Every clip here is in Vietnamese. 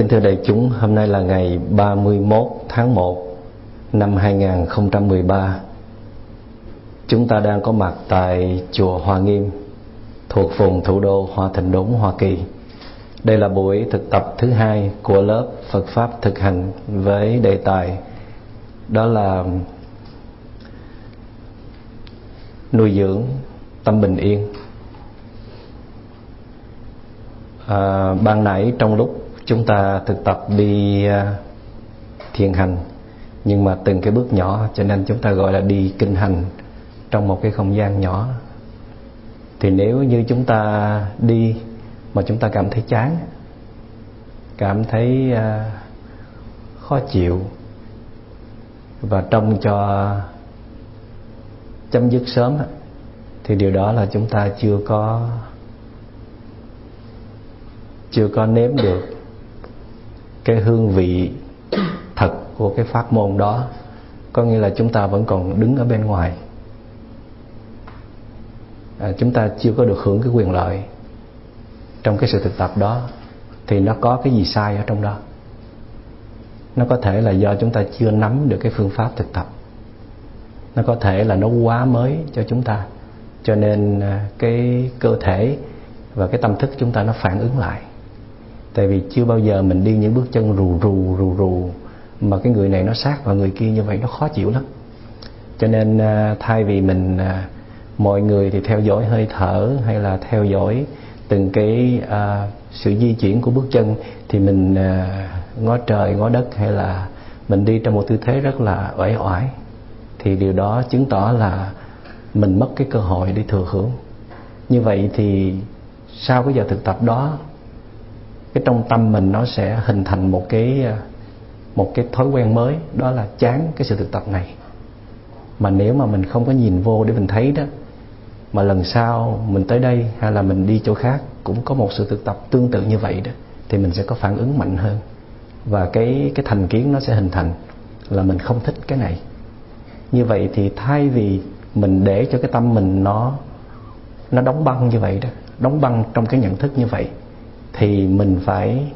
Kính thưa đại chúng, hôm nay là ngày 31 tháng 1 năm 2013. Chúng ta đang có mặt tại chùa Hoa Nghiêm thuộc vùng thủ đô Hoa Thịnh Đốn, Hoa Kỳ. Đây là buổi thực tập thứ hai của lớp Phật Pháp thực hành với đề tài đó là nuôi dưỡng tâm bình yên. À, ban nãy trong lúc chúng ta thực tập đi à, thiền hành. Nhưng mà từng cái bước nhỏ, cho nên chúng ta gọi là đi kinh hành trong một cái không gian nhỏ. Thì nếu như chúng ta đi mà chúng ta cảm thấy chán, cảm thấy à, khó chịu, và trông cho chấm dứt sớm thì điều đó là chúng ta chưa có chưa có nếm được cái hương vị thật của cái pháp môn đó có nghĩa là chúng ta vẫn còn đứng ở bên ngoài. À, chúng ta chưa có được hưởng cái quyền lợi trong cái sự thực tập đó thì nó có cái gì sai ở trong đó? Nó có thể là do chúng ta chưa nắm được cái phương pháp thực tập. Nó có thể là nó quá mới cho chúng ta cho nên à, cái cơ thể và cái tâm thức chúng ta nó phản ứng lại tại vì chưa bao giờ mình đi những bước chân rù rù rù rù. Mà cái người này nó sát vào người kia như vậy nó khó chịu lắm. Cho nên à, thay vì mình à, mọi người thì theo dõi hơi thở hay là theo dõi từng cái à, sự di chuyển của bước chân thì mình à, ngó trời ngó đất hay là mình đi trong một tư thế rất là uể oải thì điều đó chứng tỏ là mình mất cái cơ hội để thừa hưởng. Như vậy thì sau cái giờ thực tập đó cái trong tâm mình nó sẽ hình thành một cái à, một cái thói quen mới, đó là chán cái sự thực tập này. Mà nếu mà mình không có nhìn vô để mình thấy đó, mà lần sau mình tới đây hay là mình đi chỗ khác cũng có một sự thực tập tương tự như vậy đó, thì mình sẽ có phản ứng mạnh hơn. Và cái cái thành kiến nó sẽ hình thành là mình không thích cái này. Như vậy thì thay vì mình để cho cái tâm mình nó nó đóng băng như vậy đó, đóng băng trong cái nhận thức như vậy thì mình phải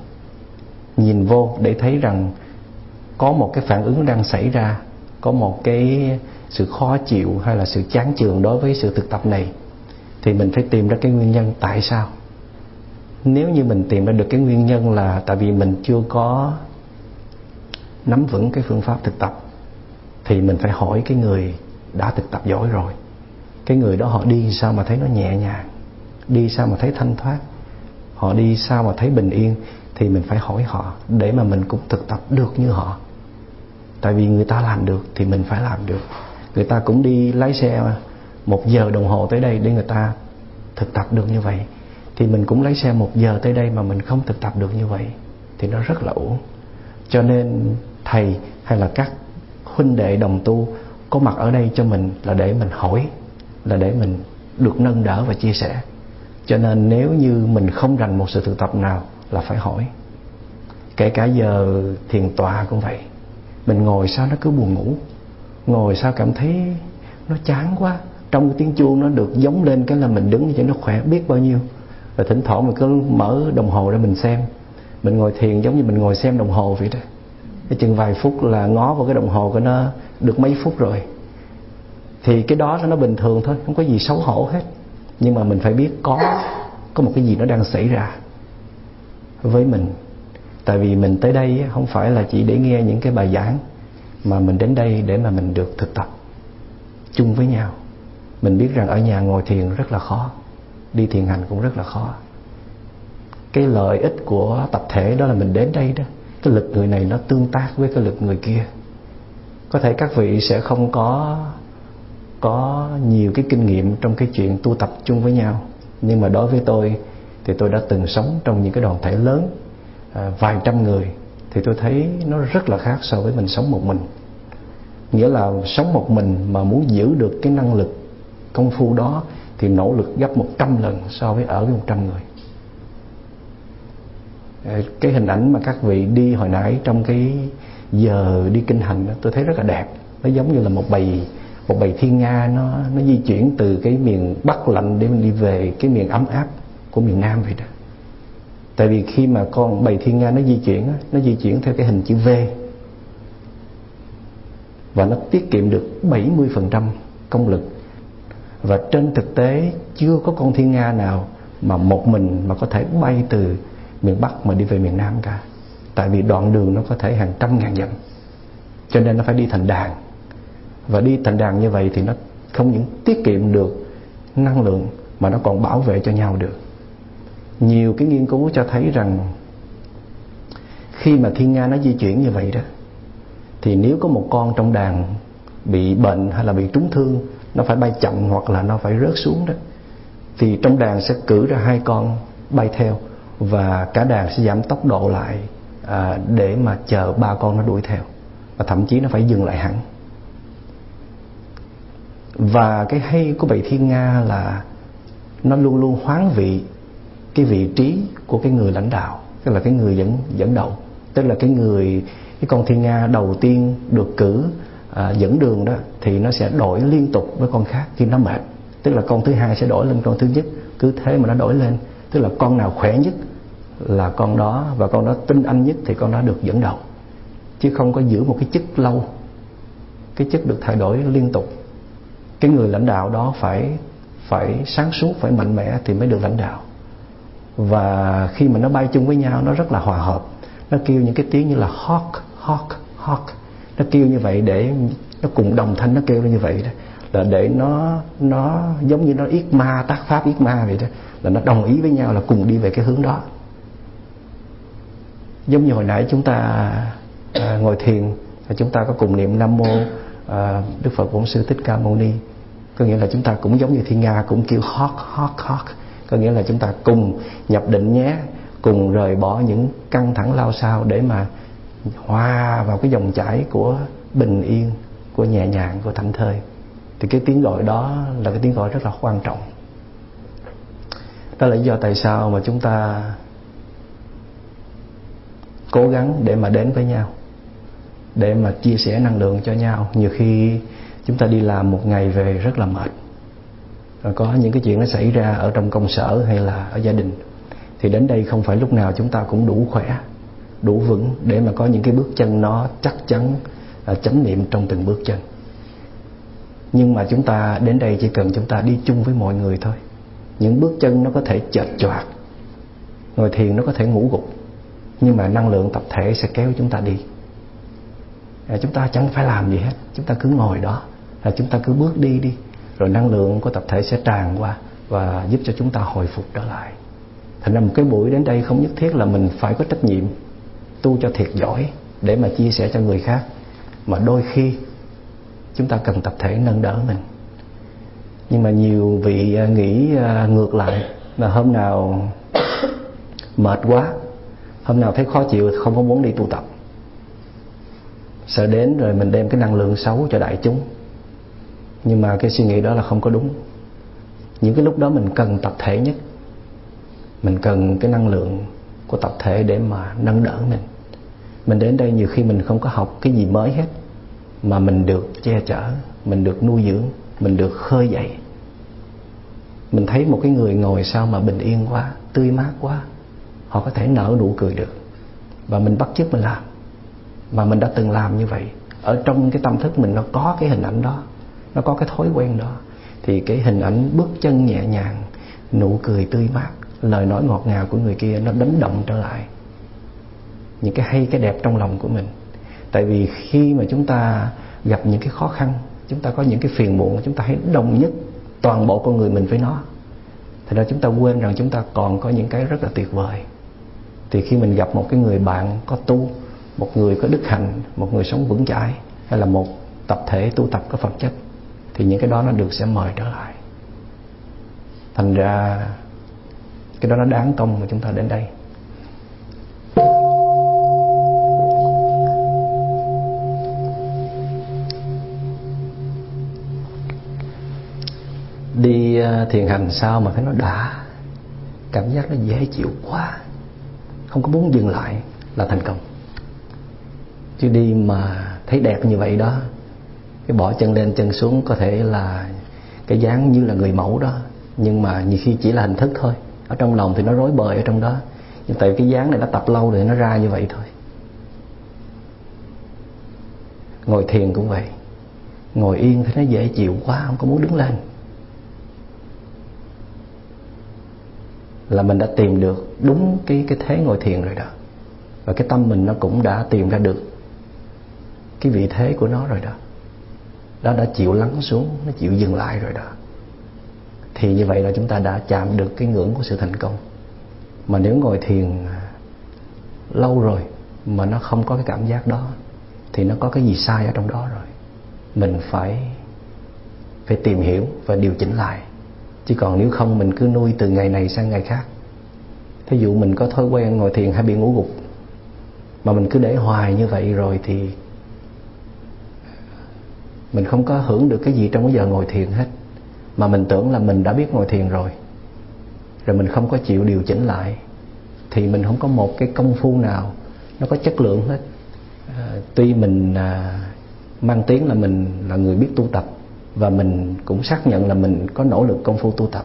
nhìn vô để thấy rằng có một cái phản ứng đang xảy ra, có một cái sự khó chịu hay là sự chán chường đối với sự thực tập này, thì mình phải tìm ra cái nguyên nhân tại sao. Nếu như mình tìm ra được cái nguyên nhân là tại vì mình chưa có nắm vững cái phương pháp thực tập, thì mình phải hỏi cái người đã thực tập giỏi rồi. Cái người đó họ đi sao mà thấy nó nhẹ nhàng, đi sao mà thấy thanh thoát họ đi sao mà thấy bình yên, thì mình phải hỏi họ để mà mình cũng thực tập được như họ. Tại vì người ta làm được thì mình phải làm được. Người ta cũng đi lái xe một giờ đồng hồ tới đây để người ta thực tập được như vậy. Thì mình cũng lái xe một giờ tới đây mà mình không thực tập được như vậy, thì nó rất là uổng. Cho nên thầy hay là các huynh đệ đồng tu có mặt ở đây cho mình là để mình hỏi, là để mình được nâng đỡ và chia sẻ cho nên nếu như mình không rành một sự thực tập nào là phải hỏi. Kể cả giờ thiền tọa cũng vậy. Mình ngồi sao nó cứ buồn ngủ? Ngồi sao cảm thấy nó chán quá? Trong cái tiếng chuông nó được giống lên cái là mình đứng cho nó khỏe biết bao nhiêu. Và thỉnh thoảng mình cứ mở đồng hồ ra mình xem. Mình ngồi thiền giống như mình ngồi xem đồng hồ vậy đó. Cái chừng vài phút là ngó vào cái đồng hồ của nó được mấy phút rồi. Thì cái đó nó bình thường thôi, không có gì xấu hổ hết nhưng mà mình phải biết có có một cái gì nó đang xảy ra với mình. Tại vì mình tới đây không phải là chỉ để nghe những cái bài giảng mà mình đến đây để mà mình được thực tập chung với nhau. Mình biết rằng ở nhà ngồi thiền rất là khó, đi thiền hành cũng rất là khó. Cái lợi ích của tập thể đó là mình đến đây đó, cái lực người này nó tương tác với cái lực người kia. Có thể các vị sẽ không có có nhiều cái kinh nghiệm trong cái chuyện tu tập chung với nhau. Nhưng mà đối với tôi thì tôi đã từng sống trong những cái đoàn thể lớn à, vài trăm người thì tôi thấy nó rất là khác so với mình sống một mình. Nghĩa là sống một mình mà muốn giữ được cái năng lực công phu đó thì nỗ lực gấp 100 lần so với ở với 100 người. À, cái hình ảnh mà các vị đi hồi nãy trong cái giờ đi kinh hành tôi thấy rất là đẹp. Nó giống như là một bầy một bầy thiên nga nó nó di chuyển từ cái miền bắc lạnh để mình đi về cái miền ấm áp của miền nam vậy đó. Tại vì khi mà con bầy thiên nga nó di chuyển nó di chuyển theo cái hình chữ V. Và nó tiết kiệm được 70% công lực. Và trên thực tế chưa có con thiên nga nào mà một mình mà có thể bay từ miền Bắc mà đi về miền Nam cả. Tại vì đoạn đường nó có thể hàng trăm ngàn dặm. Cho nên nó phải đi thành đàn và đi thành đàn như vậy thì nó không những tiết kiệm được năng lượng mà nó còn bảo vệ cho nhau được. Nhiều cái nghiên cứu cho thấy rằng khi mà thiên nga nó di chuyển như vậy đó thì nếu có một con trong đàn bị bệnh hay là bị trúng thương nó phải bay chậm hoặc là nó phải rớt xuống đó thì trong đàn sẽ cử ra hai con bay theo và cả đàn sẽ giảm tốc độ lại à, để mà chờ ba con nó đuổi theo. Và thậm chí nó phải dừng lại hẳn và cái hay của bài thiên nga là nó luôn luôn hoán vị cái vị trí của cái người lãnh đạo tức là cái người dẫn dẫn đầu. Tức là cái người cái con thiên nga đầu tiên được cử à, dẫn đường đó thì nó sẽ đổi liên tục với con khác khi nó mệt. Tức là con thứ hai sẽ đổi lên con thứ nhất cứ thế mà nó đổi lên. Tức là con nào khỏe nhất là con đó và con đó tinh anh nhất thì con đó được dẫn đầu. Chứ không có giữ một cái chức lâu cái chức được thay đổi liên tục cái người lãnh đạo đó phải phải sáng suốt phải mạnh mẽ thì mới được lãnh đạo. Và khi mà nó bay chung với nhau nó rất là hòa hợp. Nó kêu những cái tiếng như là hawk hawk hawk. Nó kêu như vậy để nó cùng đồng thanh nó kêu như vậy đó. Là để nó nó giống như nó yết ma tác pháp yết ma vậy đó. Là nó đồng ý với nhau là cùng đi về cái hướng đó. Giống như hồi nãy chúng ta à, ngồi thiền chúng ta có cùng niệm nam mô à, đức phật bổn sư thích ca mâu ni có nghĩa là chúng ta cũng giống như thiên nga, cũng kêu hót hót hót có nghĩa là chúng ta cùng nhập định nhé, cùng rời bỏ những căng thẳng lao sao để mà hòa vào cái dòng chảy của bình yên, của nhẹ nhàng, của thảnh thơi. Thì cái tiếng gọi đó là cái tiếng gọi rất là quan trọng. Đó là lý do tại sao mà chúng ta cố gắng để mà đến với nhau, để mà chia sẻ năng lượng cho nhau. Nhiều khi chúng ta đi làm một ngày về rất là mệt. Rồi có những cái chuyện nó xảy ra ở trong công sở hay là ở gia đình. Thì đến đây không phải lúc nào chúng ta cũng đủ khỏe đủ vững để mà có những cái bước chân nó chắc chắn là chánh niệm trong từng bước chân. Nhưng mà chúng ta đến đây chỉ cần chúng ta đi chung với mọi người thôi. Những bước chân nó có thể chệch choạc. Ngồi thiền nó có thể ngủ gục. Nhưng mà năng lượng tập thể sẽ kéo chúng ta đi. À, chúng ta chẳng phải làm gì hết. Chúng ta cứ ngồi đó là chúng ta cứ bước đi đi, rồi năng lượng của tập thể sẽ tràn qua và giúp cho chúng ta hồi phục trở lại. Thành ra một cái buổi đến đây không nhất thiết là mình phải có trách nhiệm tu cho thiệt giỏi để mà chia sẻ cho người khác, mà đôi khi chúng ta cần tập thể nâng đỡ mình. Nhưng mà nhiều vị à, nghĩ à, ngược lại là hôm nào mệt quá, hôm nào thấy khó chịu không có muốn đi tu tập. Sợ đến rồi mình đem cái năng lượng xấu cho đại chúng nhưng mà cái suy nghĩ đó là không có đúng. Những cái lúc đó mình cần tập thể nhất. Mình cần cái năng lượng của tập thể để mà nâng đỡ mình. Mình đến đây nhiều khi mình không có học cái gì mới hết, mà mình được che chở, mình được nuôi dưỡng, mình được khơi dậy. Mình thấy một cái người ngồi sao mà bình yên quá, tươi mát quá, họ có thể nở nụ cười được. Và mình bắt chước mình làm. Mà mình đã từng làm như vậy. Ở trong cái tâm thức mình nó có cái hình ảnh đó nó có cái thói quen đó. Thì cái hình ảnh bước chân nhẹ nhàng, nụ cười tươi mát, lời nói ngọt ngào của người kia nó đánh động trở lại những cái hay, cái đẹp trong lòng của mình. Tại vì khi mà chúng ta gặp những cái khó khăn, chúng ta có những cái phiền muộn, chúng ta hãy đồng nhất toàn bộ con người mình với nó. Thì ra chúng ta quên rằng chúng ta còn có những cái rất là tuyệt vời. Thì khi mình gặp một cái người bạn có tu, một người có đức hạnh, một người sống vững chãi, hay là một tập thể tu tập có phẩm chất thì những cái đó nó được sẽ mời trở lại. Thành ra, cái đó nó đáng công mà chúng ta đến đây. Đi à, thiền hành sao mà thấy nó đã? Cảm giác nó dễ chịu quá. Không có muốn dừng lại là thành công. Chứ đi mà thấy đẹp như vậy đó cái bỏ chân lên, chân xuống có thể là cái dáng như là người mẫu đó. Nhưng mà nhiều khi chỉ là hình thức thôi. Ở trong lòng thì nó rối bời ở trong đó. Nhưng tại cái dáng này nó tập lâu rồi nó ra như vậy thôi. Ngồi thiền cũng vậy. Ngồi yên thì nó dễ chịu quá, không có muốn đứng lên. Là mình đã tìm được đúng cái cái thế ngồi thiền rồi đó. Và cái tâm mình nó cũng đã tìm ra được cái vị thế của nó rồi đó đó đã chịu lắng xuống, nó chịu dừng lại rồi đó. Thì như vậy là chúng ta đã chạm được cái ngưỡng của sự thành công. Mà nếu ngồi thiền à, lâu rồi mà nó không có cái cảm giác đó, thì nó có cái gì sai ở trong đó rồi. Mình phải phải tìm hiểu và điều chỉnh lại. Chứ còn nếu không, mình cứ nuôi từ ngày này sang ngày khác. Thí dụ mình có thói quen ngồi thiền hay bị ngủ gục, mà mình cứ để hoài như vậy rồi thì mình không có hưởng được cái gì trong cái giờ ngồi thiền hết. Mà mình tưởng là mình đã biết ngồi thiền rồi. Rồi mình không có chịu điều chỉnh lại. Thì mình không có một cái công phu nào. Nó có chất lượng hết. À, tuy mình à, mang tiếng là mình là người biết tu tập. Và mình cũng xác nhận là mình có nỗ lực công phu tu tập.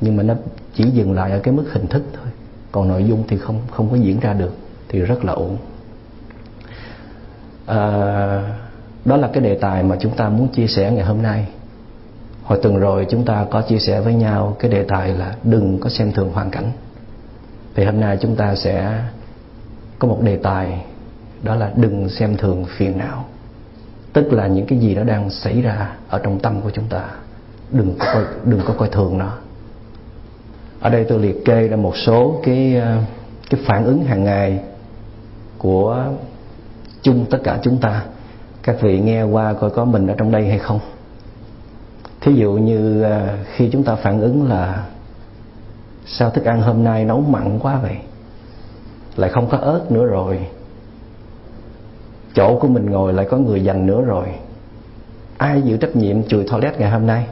Nhưng mà nó chỉ dừng lại ở cái mức hình thức thôi. Còn nội dung thì không không có diễn ra được. Thì rất là ổn à, đó là cái đề tài mà chúng ta muốn chia sẻ ngày hôm nay. Hồi tuần rồi chúng ta có chia sẻ với nhau cái đề tài là đừng có xem thường hoàn cảnh. Thì hôm nay chúng ta sẽ có một đề tài đó là đừng xem thường phiền não. Tức là những cái gì nó đang xảy ra ở trong tâm của chúng ta đừng có coi, đừng có coi thường nó. Ở đây tôi liệt kê ra một số cái ờ, cái phản ứng hàng ngày của chung tất cả chúng ta các vị nghe qua coi có mình ở trong đây hay không? Thí dụ như à, khi chúng ta phản ứng là, sao thức ăn hôm nay nấu mặn quá vậy? Lại không có ớt nữa rồi. Chỗ của mình ngồi lại có người dành nữa rồi. Ai chịu trách nhiệm chùi toilet ngày hôm nay?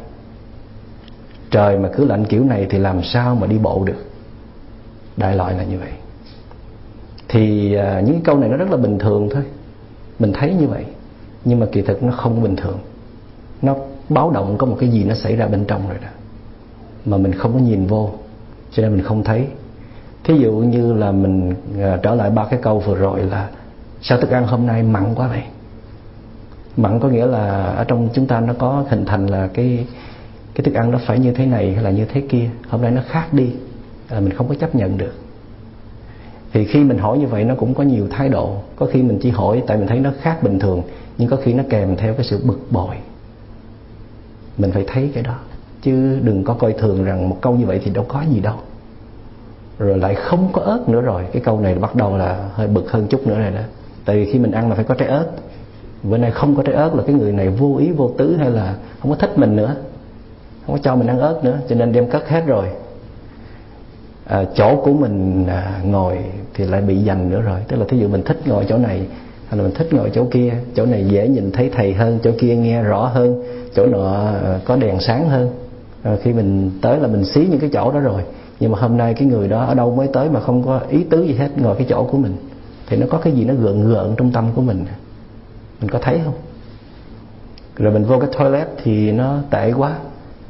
Trời mà cứ lạnh kiểu này thì làm sao mà đi bộ được? Đại loại là như vậy. Thì à, những câu này nó rất là bình thường thôi. Mình thấy như vậy nhưng mà kỳ thực nó không bình thường. Nó báo động có một cái gì nó xảy ra bên trong rồi đó. Mà mình không có nhìn vô, cho nên mình không thấy. Thí dụ như là mình à, trở lại ba cái câu vừa rồi là, sao thức ăn hôm nay mặn quá vậy? Mặn có nghĩa là ở trong chúng ta nó có hình thành là cái cái thức ăn nó phải như thế này hay là như thế kia. Hôm nay nó khác đi là mình không có chấp nhận được. Thì khi mình hỏi như vậy nó cũng có nhiều thái độ. Có khi mình chỉ hỏi tại mình thấy nó khác bình thường nhưng có khi nó kèm theo cái sự bực bội. Mình phải thấy cái đó. Chứ đừng có coi thường rằng một câu như vậy thì đâu có gì đâu. Rồi lại không có ớt nữa rồi. Cái câu này bắt đầu là hơi bực hơn chút nữa này đó. Tại vì khi mình ăn là phải có trái ớt. Bữa nay không có trái ớt là cái người này vô ý vô tứ hay là không có thích mình nữa. Không có cho mình ăn ớt nữa cho nên đem cất hết rồi. À, chỗ của mình à, ngồi thì lại bị dành nữa rồi. Tức là thí dụ mình thích ngồi chỗ này hay là mình thích ngồi chỗ kia, chỗ này dễ nhìn thấy thầy hơn, chỗ kia nghe rõ hơn, chỗ nọ ờ, có đèn sáng hơn. Rồi khi mình tới là mình xí những cái chỗ đó rồi. Nhưng mà hôm nay cái người đó ở đâu mới tới mà không có ý tứ gì hết, ngồi cái chỗ của mình. Thì nó có cái gì nó gượng gượng trong tâm của mình à? mình có thấy không? Rồi mình vô cái toilet thì nó tệ quá.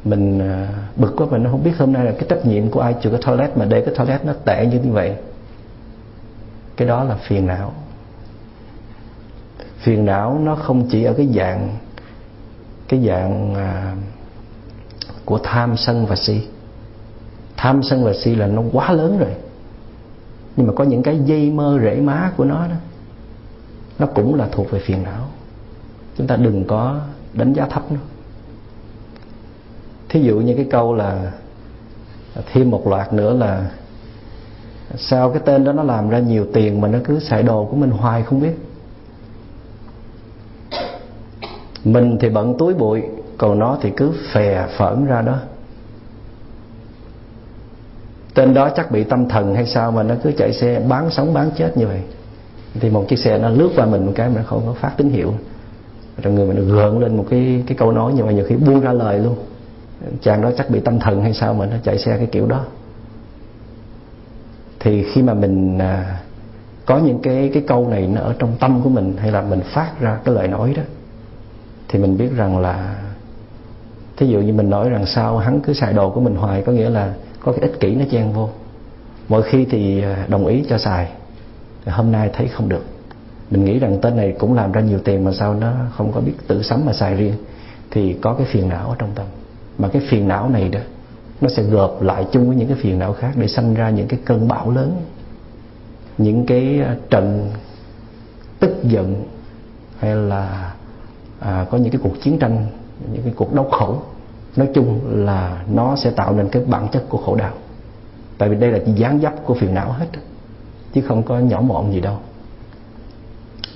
Mình ờ, bực quá mình không biết hôm nay là cái trách nhiệm của ai. Chịu cái toilet mà để cái toilet nó tệ như vậy. Cái đó là phiền não phiền não nó không chỉ ở cái dạng cái dạng à, của tham sân và si. Tham sân và si là nó quá lớn rồi. Nhưng mà có những cái dây mơ rễ má của nó đó nó cũng là thuộc về phiền não. Chúng ta đừng có đánh giá thấp nó. Thí dụ như cái câu là thêm một loạt nữa là sao cái tên đó nó làm ra nhiều tiền mà nó cứ xài đồ của mình hoài không biết. Mình thì bận túi bụi còn nó thì cứ phè phởn ra đó. Tên đó chắc bị tâm thần hay sao mà nó cứ chạy xe bán sống bán chết như vậy. Thì một chiếc xe nó lướt qua mình một cái mà nó không có phát tín hiệu. Rồi người mình gượng lên một cái cái câu nói nhưng mà nhiều khi buông ra lời luôn. Chàng đó chắc bị tâm thần hay sao mà nó chạy xe cái kiểu đó. Thì khi mà mình à, có những cái cái câu này nó ở trong tâm của mình hay là mình phát ra cái lời nói đó thì mình biết rằng là thí dụ như mình nói rằng sao hắn cứ xài đồ của mình hoài, có nghĩa là có cái ích kỷ nó chen vô. Mỗi khi thì à, đồng ý cho xài hôm nay thấy không được. Mình nghĩ rằng tên này cũng làm ra nhiều tiền mà sao nó không có biết tự sắm mà xài riêng. Thì có cái phiền não ở trong tâm. Mà cái phiền não này đó, nó sẽ gộp lại chung với những cái phiền não khác để sanh ra những cái cơn bão lớn, những cái à, trận tức giận hay là à, có những cái cuộc chiến tranh những cái cuộc đau khổ. Nói chung là nó sẽ tạo nên cái bản chất của khổ đau. Tại vì đây là chỉ dáng dấp của phiền não hết chứ không có nhỏ mọn gì đâu.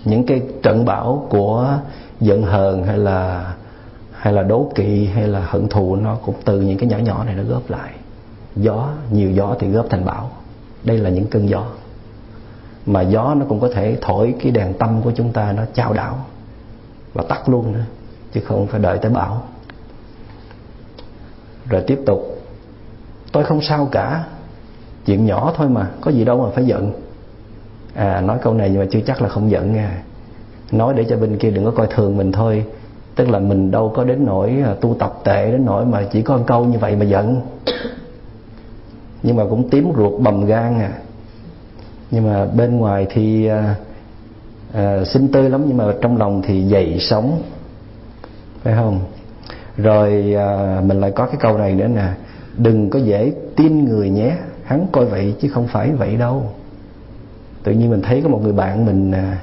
Những cái trận bão của giận hờn hay là hay là đố kỵ hay là hận thù nó cũng từ những cái nhỏ nhỏ này nó góp lại. Gió nhiều gió thì góp thành bão. Đây là những cơn gió. Mà gió nó cũng có thể thổi cái đèn tâm của chúng ta nó trao đảo và tắt luôn nữa, chứ không phải đợi tới bão. Rồi tiếp tục, tôi không sao cả, chuyện nhỏ thôi mà, có gì đâu mà phải giận. À nói câu này nhưng mà chưa chắc là không giận nha. Nói để cho bên kia đừng có coi thường mình thôi, tức là mình đâu có đến nỗi à, tu tập tệ đến nỗi mà chỉ có một câu như vậy mà giận. Nhưng mà cũng tím ruột bầm gan à. Nhưng mà bên ngoài thì à, à, xinh tươi lắm nhưng mà trong lòng thì dày sống phải không? Rồi à, mình lại có cái câu này nữa nè. Đừng có dễ tin người nhé. Hắn coi vậy chứ không phải vậy đâu. Tự nhiên mình thấy có một người bạn mình à,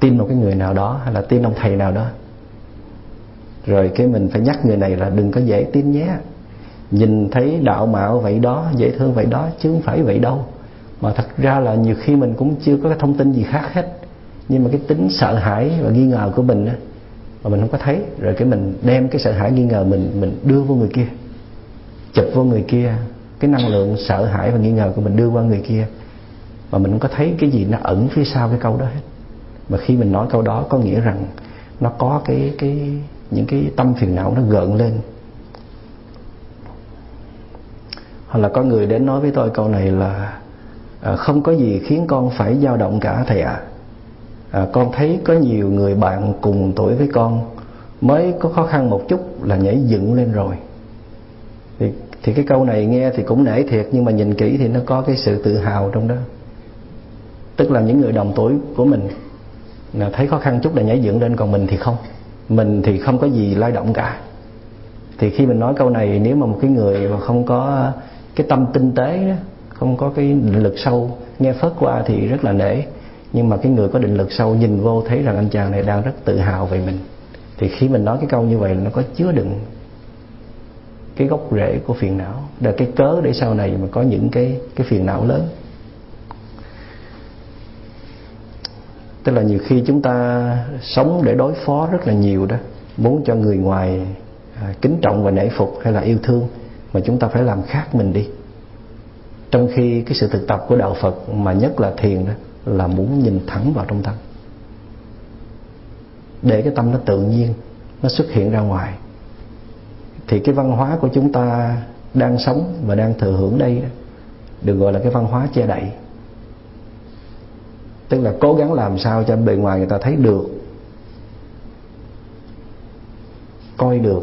tin một cái người nào đó hay là tin ông thầy nào đó. Rồi cái mình phải nhắc người này là đừng có dễ tin nhé. Nhìn thấy đạo mạo vậy đó dễ thương vậy đó chứ không phải vậy đâu. Mà thật ra là nhiều khi mình cũng chưa có cái thông tin gì khác hết nhưng mà cái tính sợ hãi và nghi ngờ của mình á mà mình không có thấy. Rồi cái mình đem cái sợ hãi nghi ngờ mình mình đưa vô người kia chụp vô người kia. Cái năng lượng sợ hãi và nghi ngờ của mình đưa qua người kia mà mình không có thấy cái gì nó ẩn phía sau cái câu đó hết. Mà khi mình nói câu đó có nghĩa rằng nó có cái cái những cái tâm phiền não nó gợn lên. Hoặc là có người đến nói với tôi câu này là à, không có gì khiến con phải dao động cả thầy ạ. à à, con thấy có nhiều người bạn cùng tuổi với con mới có khó khăn một chút là nhảy dựng lên rồi. Thì thì cái câu này nghe thì cũng nể thiệt nhưng mà nhìn kỹ thì nó có cái sự tự hào trong đó. Tức là những người đồng tuổi của mình là thấy khó khăn chút là nhảy dựng lên còn mình thì không. Mình thì không có gì lay động cả. Thì khi mình nói câu này nếu mà một cái người mà không có cái tâm tinh tế không có cái định lực sâu nghe phớt qua thì rất là nể nhưng mà cái người có định lực sâu nhìn vô thấy rằng anh chàng này đang rất tự hào về mình. Thì khi mình nói cái câu như vậy, nó có chứa đựng cái gốc rễ của phiền não. Là cái cớ để sau này mà có những cái cái phiền não lớn. Tức là nhiều khi chúng ta sống để đối phó rất là nhiều đó, muốn cho người ngoài à, kính trọng và nể phục hay là yêu thương, mà chúng ta phải làm khác mình đi. Trong khi cái sự thực tập của đạo Phật mà nhất là thiền đó là muốn nhìn thẳng vào trong tâm. Để cái tâm nó tự nhiên nó xuất hiện ra ngoài. Thì cái văn hóa của chúng ta đang sống và đang thừa hưởng đây đó, được gọi là cái văn hóa che đậy. Tức là cố gắng làm sao cho bề ngoài người ta thấy được coi được.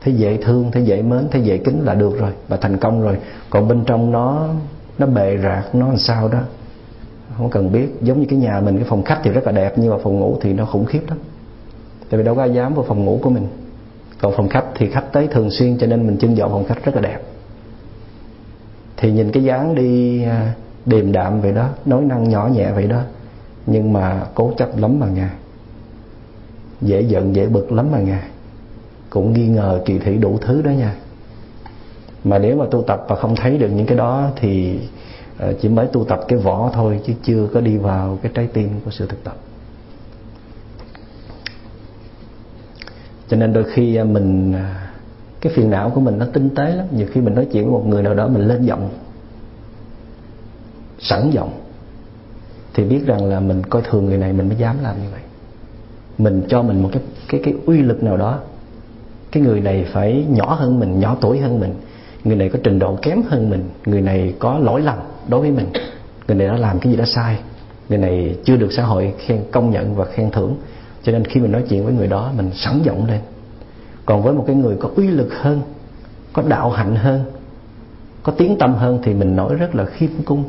Thấy dễ thương thấy dễ mến thấy dễ kính là được rồi và thành công rồi. Còn bên trong nó nó bề rạc nó làm sao đó không cần biết. Giống như cái nhà mình, cái phòng khách thì rất là đẹp, nhưng mà phòng ngủ thì nó khủng khiếp lắm. Tại vì đâu có ai dám vào phòng ngủ của mình. Còn phòng khách thì khách tới thường xuyên, cho nên mình trưng dọn phòng khách rất là đẹp. Thì nhìn cái dáng đi à, điềm đạm vậy đó, nói năng nhỏ nhẹ vậy đó, nhưng mà cố chấp lắm mà ngài. Dễ giận, dễ bực lắm mà ngài. Cũng nghi ngờ kỳ thị đủ thứ đó nha. Mà nếu mà tu tập và không thấy được những cái đó thì Ờ, chỉ mới tu tập cái vỏ thôi, chứ chưa có đi vào cái trái tim của sự thực tập. Cho nên đôi khi à, mình à, cái phiền não của mình nó tinh tế lắm. Nhiều khi mình nói chuyện với một người nào đó, mình lên giọng, sẵn giọng, thì biết rằng là mình coi thường người này, mình mới dám làm như vậy. Mình cho mình một cái cái cái uy lực nào đó, cái người này phải nhỏ hơn mình, nhỏ tuổi hơn mình, người này có trình độ kém hơn mình, người này có lỗi lầm đối với mình, người này đã làm cái gì đó sai. Người này chưa được xã hội khen công nhận và khen thưởng. Cho nên khi mình nói chuyện với người đó, mình sẵn giọng lên. Còn với một cái người có uy lực hơn, có đạo hạnh hơn, có tiếng tâm hơn thì mình nói rất là khiêm cung,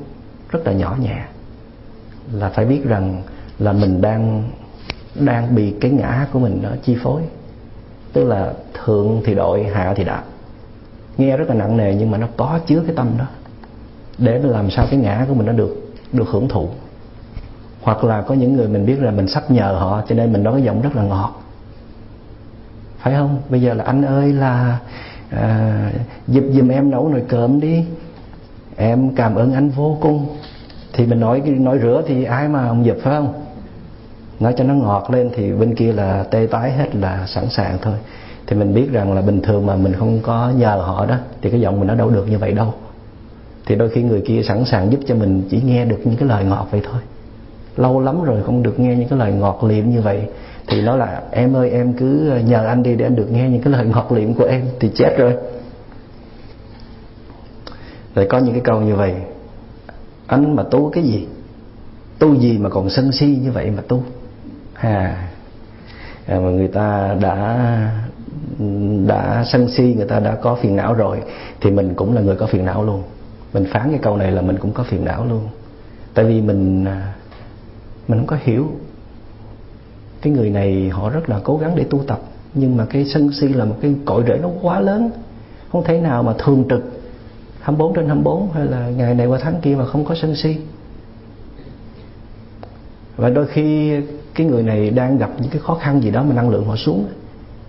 rất là nhỏ nhẹ. Là phải biết rằng là mình đang đang bị cái ngã của mình nó chi phối. Tức là thượng thì đội, hạ thì đạp. Nghe rất là nặng nề nhưng mà nó có chứa cái tâm đó để làm sao cái ngã của mình nó được được hưởng thụ. Hoặc là có những người mình biết là mình sắp nhờ họ cho nên mình nói cái giọng rất là ngọt. Phải không? Bây giờ là anh ơi là à, giúp giùm em nấu nồi cơm đi. Em cảm ơn anh vô cùng. Thì mình nói nói rửa thì ai mà không giúp phải không? Nói cho nó ngọt lên thì bên kia là tê tái hết là sẵn sàng thôi. Thì mình biết rằng là bình thường mà mình không có nhờ họ đó thì cái giọng mình nó đâu được như vậy đâu thì đôi khi người kia sẵn sàng giúp cho mình chỉ nghe được những cái lời ngọt vậy thôi. Lâu lắm rồi không được nghe những cái lời ngọt liệm như vậy. Thì nó là em ơi em cứ nhờ anh đi để anh được nghe những cái lời ngọt liệm của em. Thì chết rồi. Rồi có những cái câu như vậy. Anh mà tu cái gì? Tu gì mà còn sân si như vậy mà tu? À, à mà người ta đã đã sân si người ta đã có phiền não rồi thì mình cũng là người có phiền não luôn mình phán cái câu này là mình cũng có phiền não luôn. Tại vì mình à, mình không có hiểu. Cái người này họ rất là cố gắng để tu tập, nhưng mà cái sân si là một cái cội rễ nó quá lớn. Không thể nào mà thường trực 24 trên 24 hay là ngày này qua tháng kia mà không có sân si. Và đôi khi cái người này đang gặp những cái khó khăn gì đó mà năng lượng họ xuống,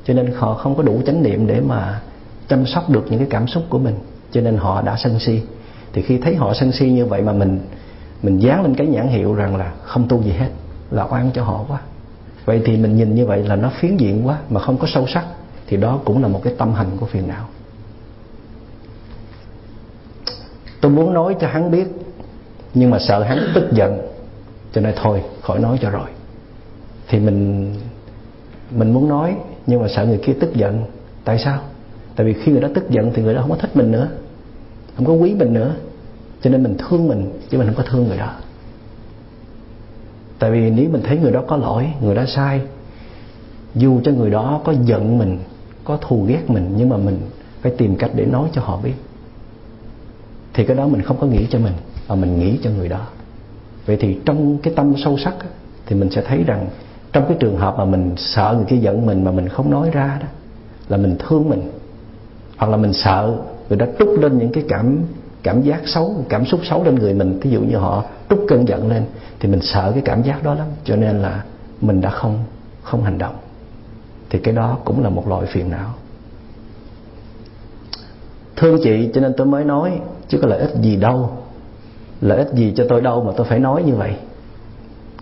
cho nên họ không có đủ chánh niệm để mà chăm sóc được những cái cảm xúc của mình, cho nên họ đã sân si thì khi thấy họ sân si như vậy mà mình mình dán lên cái nhãn hiệu rằng là không tu gì hết, là oan cho họ quá. Vậy thì mình nhìn như vậy là nó phiến diện quá mà không có sâu sắc, thì đó cũng là một cái tâm hành của phiền não. Tôi muốn nói cho hắn biết, nhưng mà sợ hắn tức giận, cho nên thôi, khỏi nói cho rồi. Thì mình mình muốn nói, nhưng mà sợ người kia tức giận, tại sao? Tại vì khi người đó tức giận thì người đó không có thích mình nữa, không có quý mình nữa cho nên mình thương mình, chứ mình không có thương người đó. Tại vì nếu mình thấy người đó có lỗi, người đó sai, dù cho người đó có giận mình, có thù ghét mình, nhưng mà mình phải tìm cách để nói cho họ biết. Thì cái đó mình không có nghĩ cho mình, mà mình nghĩ cho người đó. Vậy thì trong cái tâm sâu sắc thì mình sẽ thấy rằng trong cái trường hợp mà mình sợ người kia giận mình mà mình không nói ra đó, là mình thương mình, hoặc là mình sợ người đó trút lên những cái cảm cảm giác xấu, cảm xúc xấu lên người mình. Ví dụ như họ trút cơn giận lên, thì mình sợ cái cảm giác đó lắm. Cho nên là mình đã không không hành động. Thì cái đó cũng là một loại phiền não. Thương chị, cho nên tôi mới nói, chứ có lợi ích gì đâu. Lợi ích gì cho tôi đâu mà tôi phải nói như vậy.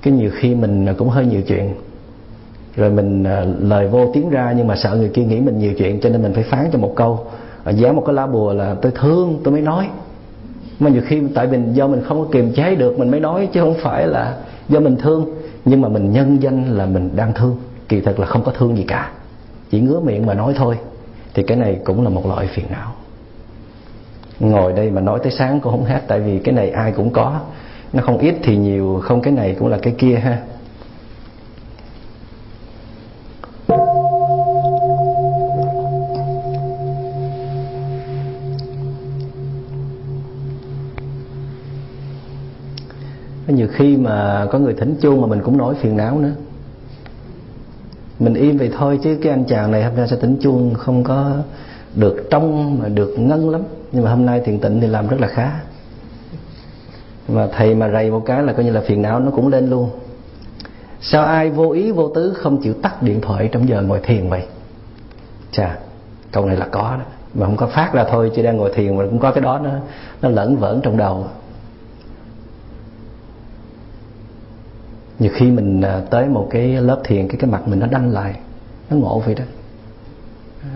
Cái nhiều khi mình cũng hơi nhiều chuyện. Rồi mình à, lời vô tiếng ra nhưng mà sợ người kia nghĩ mình nhiều chuyện, cho nên mình phải phán cho một câu. Dán một cái lá bùa là tôi thương, tôi mới nói mà nhiều khi tại mình do mình không có kiềm chế được, mình mới nói chứ không phải là do mình thương. Nhưng mà mình nhân danh là mình đang thương, kỳ thật là không có thương gì cả. Chỉ ngứa miệng mà nói thôi. Thì cái này cũng là một loại phiền não. Ngồi đây mà nói tới sáng cũng không hết, tại vì cái này ai cũng có. Nó không ít thì nhiều, không cái này cũng là cái kia ha. Nhiều khi mà có người thỉnh chuông mà mình cũng nói phiền não nữa. Mình im vậy thôi chứ cái anh chàng này hôm nay sẽ thỉnh chuông không có được trong mà được ngân lắm. Nhưng mà hôm nay thiền tịnh thì làm rất là khá. Mà thầy mà rầy một cái là coi như là phiền não nó cũng lên luôn. Sao ai vô ý vô tứ không chịu tắt điện thoại trong giờ ngồi thiền vậy? Chà, câu này là có đó. Mà không có phát ra thôi chứ đang ngồi thiền mà cũng có cái đó nó nó lẫn vẩn trong đầu. Nhiều khi mình à, tới một cái lớp thiền, cái cái mặt mình nó đanh lại, nó ngộ vậy đó.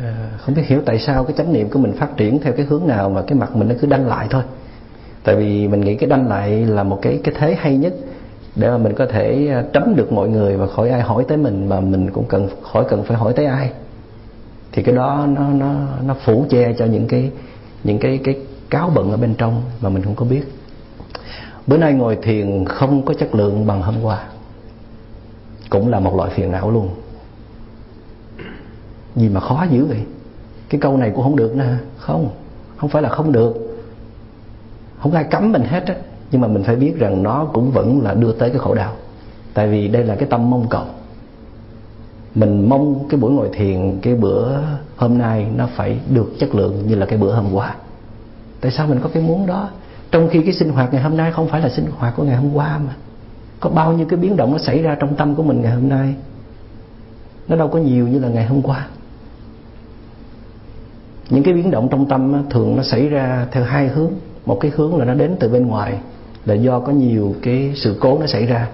À, không biết hiểu tại sao cái chánh niệm của mình phát triển theo cái hướng nào mà cái mặt mình nó cứ đanh lại thôi. Tại vì mình nghĩ cái đanh lại là một cái cái thế hay nhất để mà mình có thể à, tránh được mọi người và khỏi ai hỏi tới mình mà mình cũng cần, khỏi cần phải hỏi tới ai. Thì cái đó nó nó nó phủ che cho những cái những cái cái cáo bận ở bên trong mà mình không có biết bữa nay ngồi thiền không có chất lượng bằng hôm qua. Cũng là một loại phiền não luôn. Gì mà khó dữ vậy? Cái câu này cũng không được nè. Không không phải là không được. Không ai cấm mình hết á. Nhưng mà mình phải biết rằng nó cũng vẫn là đưa tới cái khổ đau. Tại vì đây là cái tâm mong cầu. Mình mong cái buổi ngồi thiền, cái bữa hôm nay nó phải được chất lượng như là cái bữa hôm qua. Tại sao mình có cái muốn đó? Trong khi cái sinh hoạt ngày hôm nay không phải là sinh hoạt của ngày hôm qua mà. Có bao nhiêu cái biến động nó xảy ra trong tâm của mình ngày hôm nay? Nó đâu có nhiều như là ngày hôm qua. Những cái biến động trong tâm thường nó xảy ra theo hai hướng. Một cái hướng là nó đến từ bên ngoài là do có nhiều cái sự cố nó xảy ra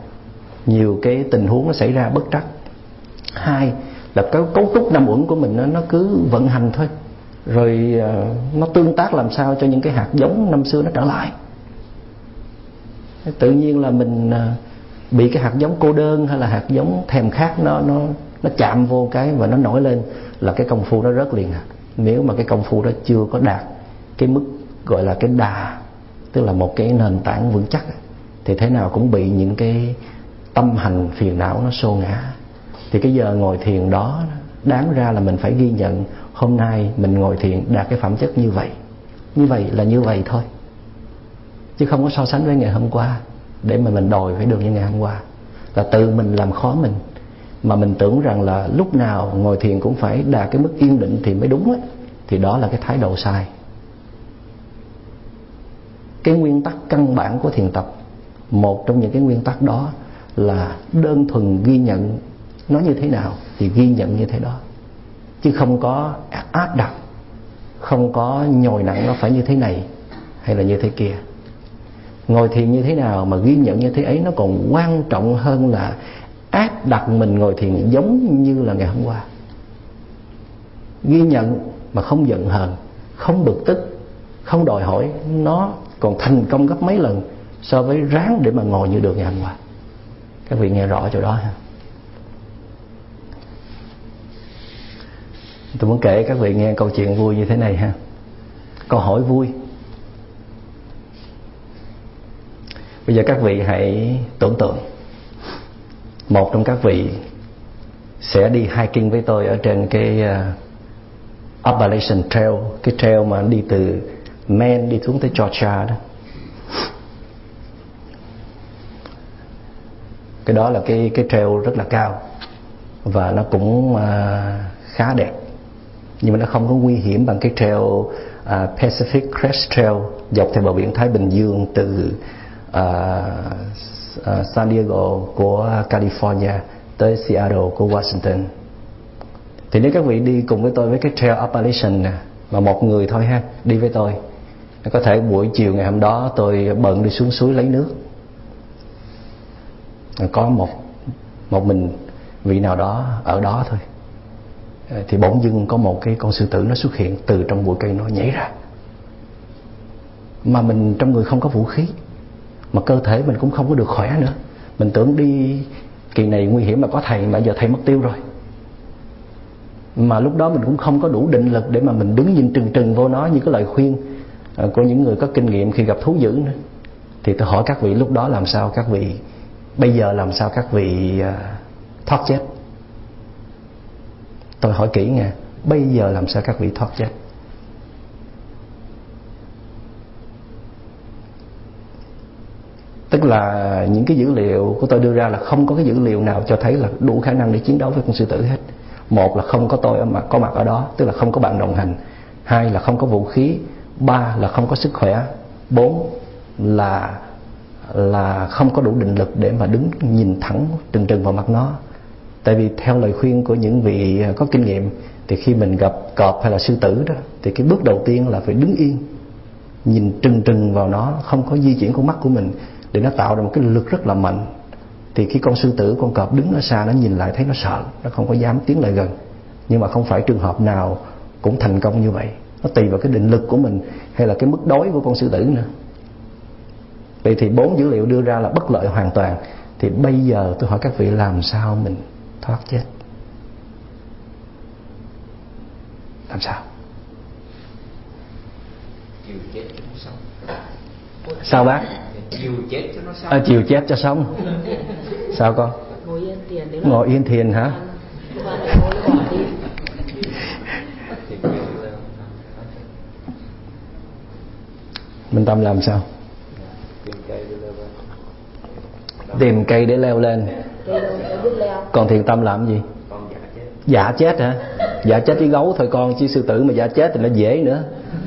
nhiều cái tình huống nó xảy ra bất trắc. Hai là cái cấu trúc năm uẩn của mình nó, nó cứ vận hành thôi rồi ờ, nó tương tác làm sao cho những cái hạt giống năm xưa nó trở lại. Tự nhiên là mình ờ, bị cái hạt giống cô đơn hay là hạt giống thèm khát nó nó nó chạm vô cái và nó nổi lên là cái công phu nó rớt liền à. Nếu mà cái công phu đó chưa có đạt cái mức gọi là cái đà, tức là một cái nền tảng vững chắc thì thế nào cũng bị những cái tâm hành phiền não nó xô ngã. Thì cái giờ ngồi thiền đó đáng ra là mình phải ghi nhận hôm nay mình ngồi thiền đạt cái phẩm chất như vậy. Như vậy là như vậy thôi. Chứ không có so sánh với ngày hôm qua để mà mình đòi phải được như ngày hôm qua. Là tự mình làm khó mình. Mà mình tưởng rằng là lúc nào ngồi thiền cũng phải đạt cái mức yên định thì mới đúng ấy, thì đó là cái thái độ sai. Cái nguyên tắc căn bản của thiền tập một trong những cái nguyên tắc đó là đơn thuần ghi nhận nó như thế nào thì ghi nhận như thế đó. Chứ không có áp đặt, không có nhồi nặng nó phải như thế này hay là như thế kia. Ngồi thiền như thế nào mà ghi nhận như thế ấy nó còn quan trọng hơn là áp đặt mình ngồi thiền giống như là ngày hôm qua. Ghi nhận mà không giận hờn, không bực tức, không đòi hỏi, nó còn thành công gấp mấy lần so với ráng để mà ngồi như được ngày hôm qua. Các vị nghe rõ chỗ đó ha. Tôi muốn kể các vị nghe câu chuyện vui như thế này ha. Câu hỏi vui. Bây giờ các vị hãy tưởng tượng. Một trong các vị sẽ đi hiking với tôi ở trên cái uh, Appalachian Trail cái trail mà đi từ Maine đi xuống tới Georgia đó. Cái đó là cái cái trail rất là cao và nó cũng uh, khá đẹp nhưng mà nó không có nguy hiểm bằng cái trail uh, Pacific Crest Trail dọc theo bờ biển Thái Bình Dương từ uh, uh, San Diego của California tới Seattle của Washington. Thì nếu các vị đi cùng với tôi với cái trail Appalachian nè mà một người thôi ha đi với tôi có thể buổi chiều ngày hôm đó tôi bận đi xuống suối lấy nước. Có một một mình vị nào đó ở đó thôi. Ờ, thì bỗng dưng có một cái con sư tử nó xuất hiện từ trong bụi cây nó nhảy ra. Mà mình trong người không có vũ khí, mà cơ thể mình cũng không có được khỏe nữa. Mình tưởng đi kỳ này nguy hiểm mà có thầy, mà giờ thầy mất tiêu rồi. Mà lúc đó mình cũng không có đủ định lực để mà mình đứng nhìn trừng trừng vô nó như cái lời khuyên ờ, của những người có kinh nghiệm khi gặp thú dữ nữa. Thì tôi hỏi các vị lúc đó làm sao, các vị bây giờ làm sao, các vị ờ, thoát chết? Tôi hỏi kỹ nghe, bây giờ làm sao các vị thoát chết? Tức là những cái dữ liệu của tôi đưa ra là không có cái dữ liệu nào cho thấy là đủ khả năng để chiến đấu với con sư tử hết. Một là không có tôi ở mặt, có mặt ở đó, tức là không có bạn đồng hành. Hai là không có vũ khí. Ba là không có sức khỏe. Bốn là là không có đủ định lực để mà đứng nhìn thẳng trừng trừng vào mặt nó tại vì theo lời khuyên của những vị à, có kinh nghiệm, thì khi mình gặp cọp hay là sư tử đó, thì cái bước đầu tiên là phải đứng yên, nhìn trừng trừng vào nó, không có di chuyển con mắt của mình, để nó tạo ra một cái lực rất là mạnh. Thì khi con sư tử, con cọp đứng ở xa, nó nhìn lại thấy nó sợ, nó không có dám tiến lại gần. Nhưng mà không phải trường hợp nào cũng thành công như vậy. Nó tùy vào cái định lực của mình, hay là cái mức đói của con sư tử nữa. Vậy thì bốn dữ liệu đưa ra là bất lợi hoàn toàn. Thì bây giờ tôi hỏi các vị làm sao mình thoát chết. Làm sao? Sao bác? Chiều chết cho nó sống. À, chiều chết cho sống. Sao con? Ngồi yên thiền ngồi yên thiền hả? Vâng, Mình tâm làm sao? Tìm cây để leo lên còn thiền tâm làm gì? Con giả chết. Giả chết hả? Giả chết với gấu thôi con chứ sư tử mà giả chết thì nó dễ nữa.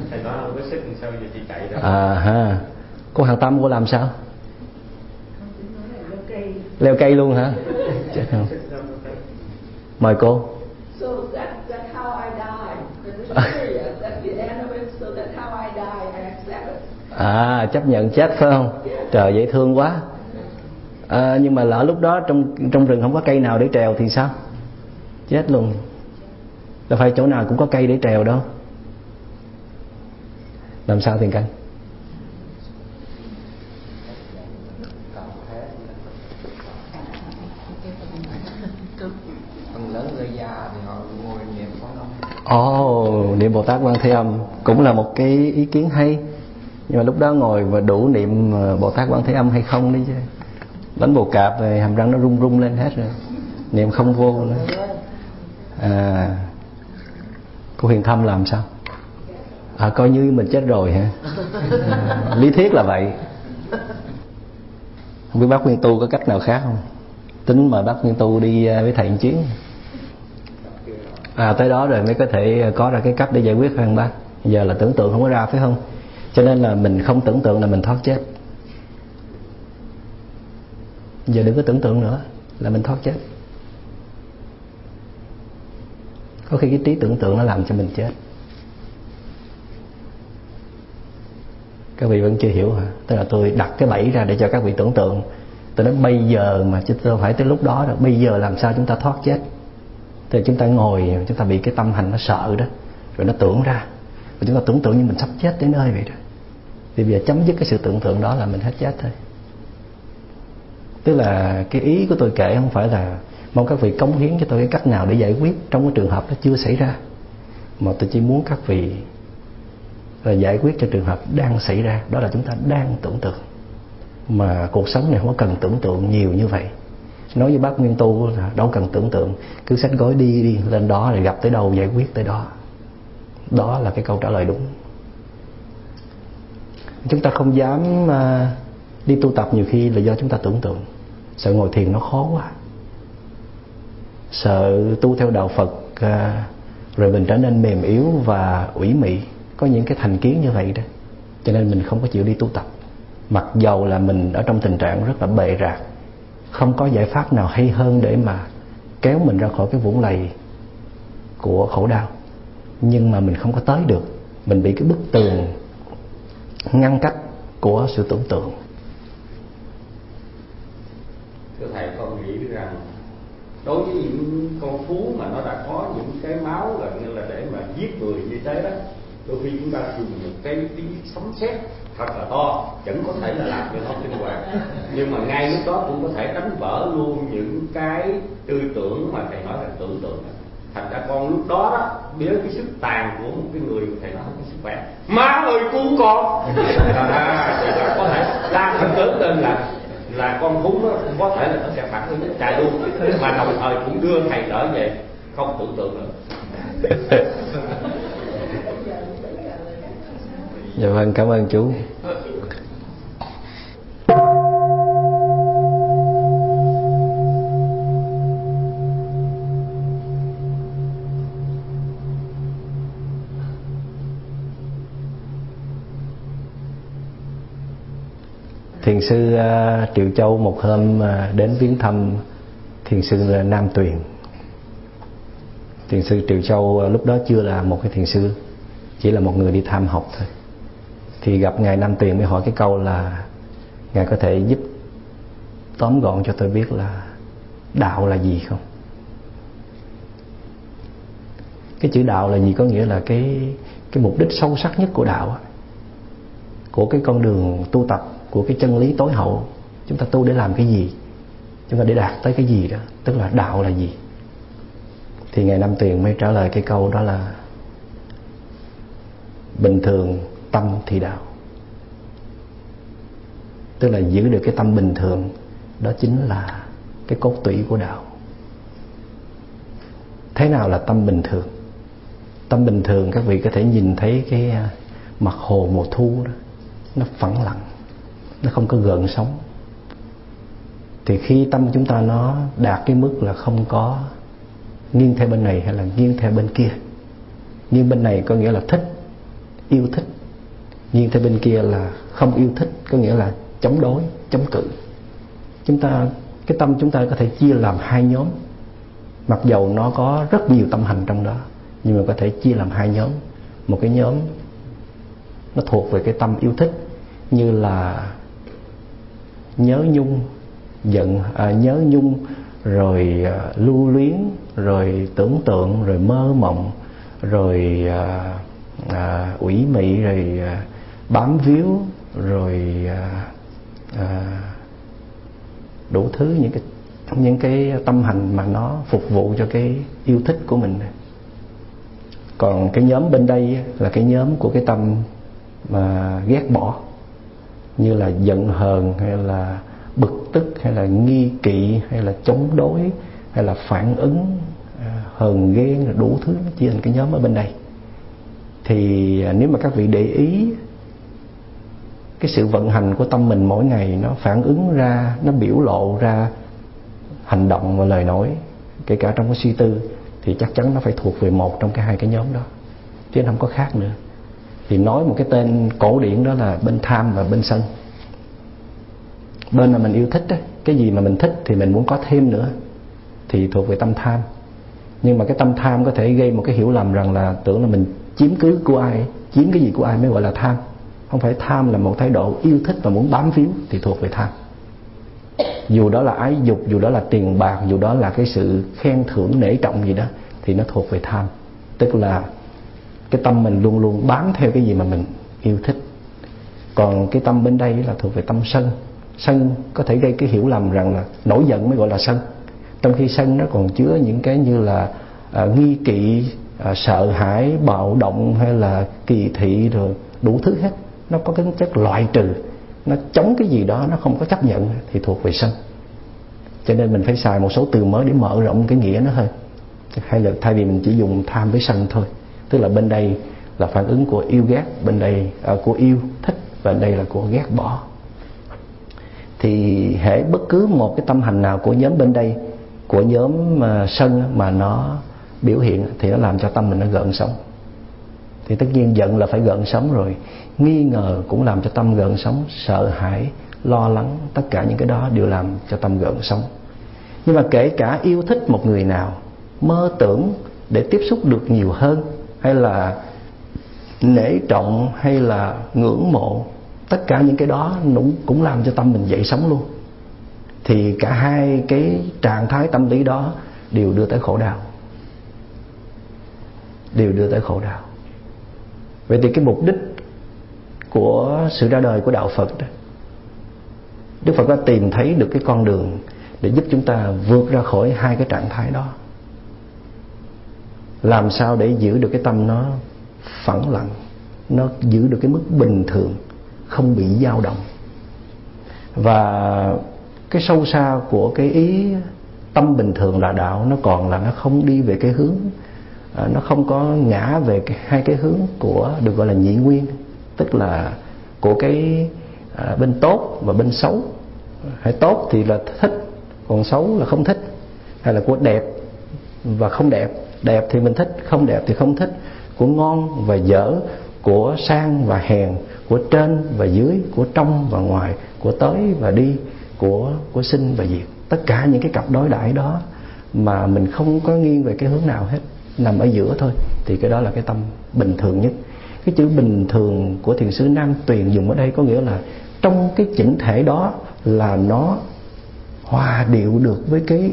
Thầy nói không có sức thì sao giờ chị chạy đó à ha. Cô hàng tâm cô làm sao? Leo cây luôn hả? Chết không? Mời cô. So that, that's how I die. Because it's serious. That's the end of it. So that's how I die. I accept it. à chấp nhận chết phải không? Trời dễ thương quá à, nhưng mà lỡ lúc đó trong trong rừng không có cây nào để trèo thì sao chết luôn là phải chỗ nào cũng có cây để trèo đâu làm sao thiền canh Ồ, oh, niệm Bồ Tát Quan Thế Âm cũng là một cái ý kiến hay. Nhưng mà lúc đó ngồi và đủ niệm ờ, Bồ Tát Quan Thế Âm hay không đi chứ. Đánh bồ cạp về hàm răng nó rung rung lên hết rồi. Niệm không vô nữa. À, cô Hiền Thâm làm sao? À, coi như mình chết rồi hả? À, lý thuyết là vậy. Không biết bác Nguyên Tu có cách nào khác không? Tính mời bác Nguyên Tu đi à, với thầy một chuyến. À tới đó rồi mới có thể à, có ra cái cách để giải quyết hơn bác? Giờ là tưởng tượng không có ra phải không? Cho nên là mình không tưởng tượng là mình thoát chết. Giờ đừng có tưởng tượng nữa là mình thoát chết. Có khi cái trí tưởng tượng nó làm cho mình chết. Các vị vẫn chưa hiểu hả? Tức là tôi đặt cái bẫy ra để cho các vị tưởng tượng. Tôi nói bây giờ mà chứ tôi phải tới lúc đó rồi. Bây giờ làm sao chúng ta thoát chết? thì chúng ta ngồi, chúng ta bị cái tâm hành nó sợ đó, rồi nó tưởng ra và chúng ta tưởng tượng như mình sắp chết tới nơi vậy đó thì bây giờ chấm dứt cái sự tưởng tượng đó là mình hết chết thôi tức là cái ý của tôi kể không phải là mong các vị cống hiến cho tôi cái cách nào để giải quyết trong cái trường hợp đó chưa xảy ra. Mà tôi chỉ muốn các vị là giải quyết cho trường hợp đang xảy ra. Đó là chúng ta đang tưởng tượng. Mà cuộc sống này không có cần tưởng tượng nhiều như vậy. Nói với bác nguyên tu là đâu cần tưởng tượng. Cứ sách gói đi đi lên đó rồi gặp tới đâu giải quyết tới đó. Đó là cái câu trả lời đúng. Chúng ta không dám uh, đi tu tập nhiều khi là do chúng ta tưởng tượng. Sợ ngồi thiền nó khó quá. Sợ tu theo đạo phật à, rồi mình trở nên mềm yếu và ủy mị. Có những cái thành kiến như vậy đó. Cho nên mình không có chịu đi tu tập. Mặc dầu là mình ở trong tình trạng rất là bệ rạc, không có giải pháp nào hay hơn để mà kéo mình ra khỏi cái vũng lầy của khổ đau. Nhưng mà mình không có tới được. Mình bị cái bức tường ngăn cách của sự tưởng tượng thưa thầy con nghĩ rằng đối với những con thú mà nó đã có những cái máu gần như là để mà giết người như thế đó đôi khi chúng ta dùng một cái tiếng sấm sét thật là to vẫn có thể là làm cho nó kinh hoàng nhưng mà ngay lúc đó cũng có thể đánh vỡ luôn những cái tư tưởng mà thầy nói là tưởng tượng. Thành ra con lúc đó đó biết cái sức tàn của một cái người thầy nói có sức khỏe. Má ơi cứu con! À, thì là có thể thật lớn lên là là con thú nó có thể là nó sẽ phản ứng chạy luôn. Mà đồng thời cũng đưa thầy trở về, không tưởng tượng nữa. Dạ vâng cảm ơn chú. Thiền sư uh, triệu châu một hôm uh, đến viếng thăm thiền sư ờ, nam tuyền. Thiền sư triệu châu uh, lúc đó chưa là một cái thiền sư chỉ là một người đi tham học thôi. Thì gặp ngài nam tuyền mới hỏi cái câu là ngài có thể giúp tóm gọn cho tôi biết là đạo là gì không? Cái chữ đạo là gì có nghĩa là cái cái mục đích sâu sắc nhất của đạo của cái con đường tu tập của cái chân lý tối hậu, chúng ta tu để làm cái gì? Chúng ta để đạt tới cái gì đó, tức là đạo là gì? Thì ngài nam tuyền mới trả lời cái câu đó là, bình thường tâm thì đạo. Tức là giữ được cái tâm bình thường, đó chính là cái cốt tủy của đạo. Thế nào là tâm bình thường? Tâm bình thường các vị có thể nhìn thấy cái à, mặt hồ mùa thu đó, nó phẳng lặng nó không có gợn sóng thì khi tâm chúng ta nó đạt cái mức là không có nghiêng theo bên này hay là nghiêng theo bên kia. Nghiêng bên này có nghĩa là thích, yêu thích. Nghiêng theo bên kia là không yêu thích, có nghĩa là chống đối, chống cự. Chúng ta, cái tâm chúng ta có thể chia làm hai nhóm. Mặc dầu nó có rất nhiều tâm hành trong đó, nhưng mà có thể chia làm hai nhóm. Một cái nhóm nó thuộc về cái tâm yêu thích, như là nhớ nhung giận à, nhớ nhung rồi à, lưu luyến rồi tưởng tượng rồi mơ mộng rồi à, à, ủy mị rồi à, bám víu rồi à, à, đủ thứ những cái những cái tâm hành mà nó phục vụ cho cái yêu thích của mình. Còn cái nhóm bên đây là cái nhóm của cái tâm mà ghét bỏ như là giận hờn, hay là bực tức, hay là nghi kỵ, hay là chống đối, hay là phản ứng à, hờn ghen đủ thứ nó chia thành cái nhóm ở bên đây. Thì à, nếu mà các vị để ý, cái sự vận hành của tâm mình mỗi ngày nó phản ứng ra, nó biểu lộ ra hành động và lời nói, kể cả trong cái suy tư, thì chắc chắn nó phải thuộc về một trong cái hai cái nhóm đó. Chứ không có khác nữa thì nói một cái tên cổ điển đó là bên tham và bên sân. Bên mà mình yêu thích đó, cái gì mà mình thích thì mình muốn có thêm nữa thì thuộc về tâm tham. Nhưng mà cái tâm tham có thể gây một cái hiểu lầm rằng là tưởng là mình chiếm cứ của ai chiếm cái gì của ai mới gọi là tham. Không phải tham là một thái độ yêu thích và muốn bám víu thì thuộc về tham. Dù đó là ái dục dù đó là tiền bạc dù đó là cái sự khen thưởng nể trọng gì đó thì nó thuộc về tham. Tức là cái tâm mình luôn luôn bám theo cái gì mà mình yêu thích. Còn cái tâm bên đây là thuộc về tâm sân. Sân có thể gây cái hiểu lầm rằng là nổi giận mới gọi là sân. Trong khi sân nó còn chứa những cái như là à, nghi kỵ à, sợ hãi bạo động hay là kỳ thị rồi đủ thứ hết. Nó có tính chất loại trừ. Nó chống cái gì đó nó không có chấp nhận thì thuộc về sân. Cho nên mình phải xài một số từ mới để mở rộng cái nghĩa nó hơn. Hay là thay vì mình chỉ dùng tham với sân thôi tức là bên đây là phản ứng của yêu ghét bên đây à, của yêu thích và đây là của ghét bỏ. Thì hệ bất cứ một cái tâm hành nào của nhóm bên đây của nhóm mà sân mà nó biểu hiện thì nó làm cho tâm mình nó gợn sóng. Thì tất nhiên giận là phải gợn sóng rồi. Nghi ngờ cũng làm cho tâm gợn sóng sợ hãi lo lắng tất cả những cái đó đều làm cho tâm gợn sóng. Nhưng mà kể cả yêu thích một người nào mơ tưởng để tiếp xúc được nhiều hơn hay là nể trọng hay là ngưỡng mộ, tất cả những cái đó cũng cũng làm cho tâm mình dậy sống luôn. Thì cả hai cái trạng thái tâm lý đó đều đưa tới khổ đau. Đều đưa tới khổ đau. Vậy thì cái mục đích của sự ra đời của đạo Phật đó, Đức Phật đã tìm thấy được cái con đường để giúp chúng ta vượt ra khỏi hai cái trạng thái đó làm sao để giữ được cái tâm nó phẳng lặng nó giữ được cái mức bình thường không bị dao động? Và cái sâu xa của cái ý tâm bình thường là đạo nó còn là nó không đi về cái hướng à, nó không có ngã về cái, hai cái hướng của được gọi là nhị nguyên tức là của cái à, bên tốt và bên xấu. Hay tốt thì là thích còn xấu là không thích hay là của đẹp và không đẹp đẹp thì mình thích, không đẹp thì không thích. Của ngon và dở, của sang và hèn, của trên và dưới, của trong và ngoài, của tới và đi, của của sinh và diệt. Tất cả những cái cặp đối đãi đó mà mình không có nghiêng về cái hướng nào hết, nằm ở giữa thôi, thì cái đó là cái tâm bình thường nhất. Cái chữ bình thường của thiền sư nam tuyền dùng ở đây có nghĩa là trong cái chỉnh thể đó là nó hòa điệu được với cái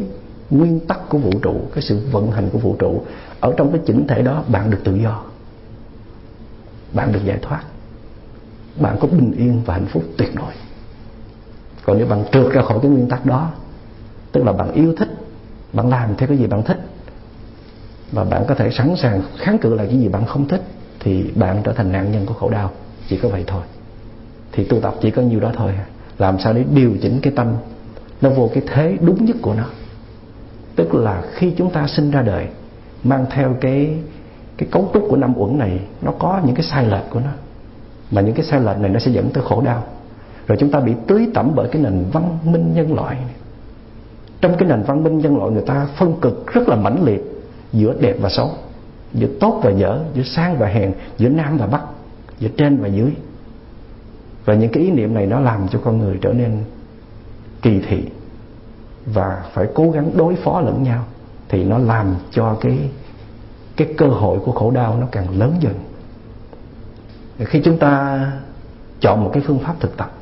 nguyên tắc của vũ trụ, cái sự vận hành của vũ trụ, ở trong cái chỉnh thể đó bạn được tự do. Bạn được giải thoát. Bạn có bình yên và hạnh phúc tuyệt đối. Còn nếu bạn trượt ra khỏi cái nguyên tắc đó, tức là bạn yêu thích, bạn làm theo cái gì bạn thích, và bạn có thể sẵn sàng kháng cự lại cái gì bạn không thích, thì bạn trở thành nạn nhân của khổ đau. Chỉ có vậy thôi. Thì tu tập chỉ có nhiêu đó thôi. Làm sao để điều chỉnh cái tâm? Nó vô cái thế đúng nhất của nó tức là khi chúng ta sinh ra đời, mang theo cái cái cấu trúc của năm uẩn này, nó có những cái sai lệch của nó. Mà những cái sai lệch này nó sẽ dẫn tới khổ đau. Rồi chúng ta bị tưới tẩm bởi cái nền văn minh nhân loại này. trong cái nền văn minh nhân loại người ta phân cực rất là mãnh liệt giữa đẹp và xấu, giữa tốt và dở, giữa sang và hèn, giữa nam và bắc, giữa trên và dưới. Và những cái ý niệm này nó làm cho con người trở nên kỳ thị và phải cố gắng đối phó lẫn nhau, thì nó làm cho cái cái cơ hội của khổ đau nó càng lớn dần. Khi chúng ta chọn một cái phương pháp thực tập,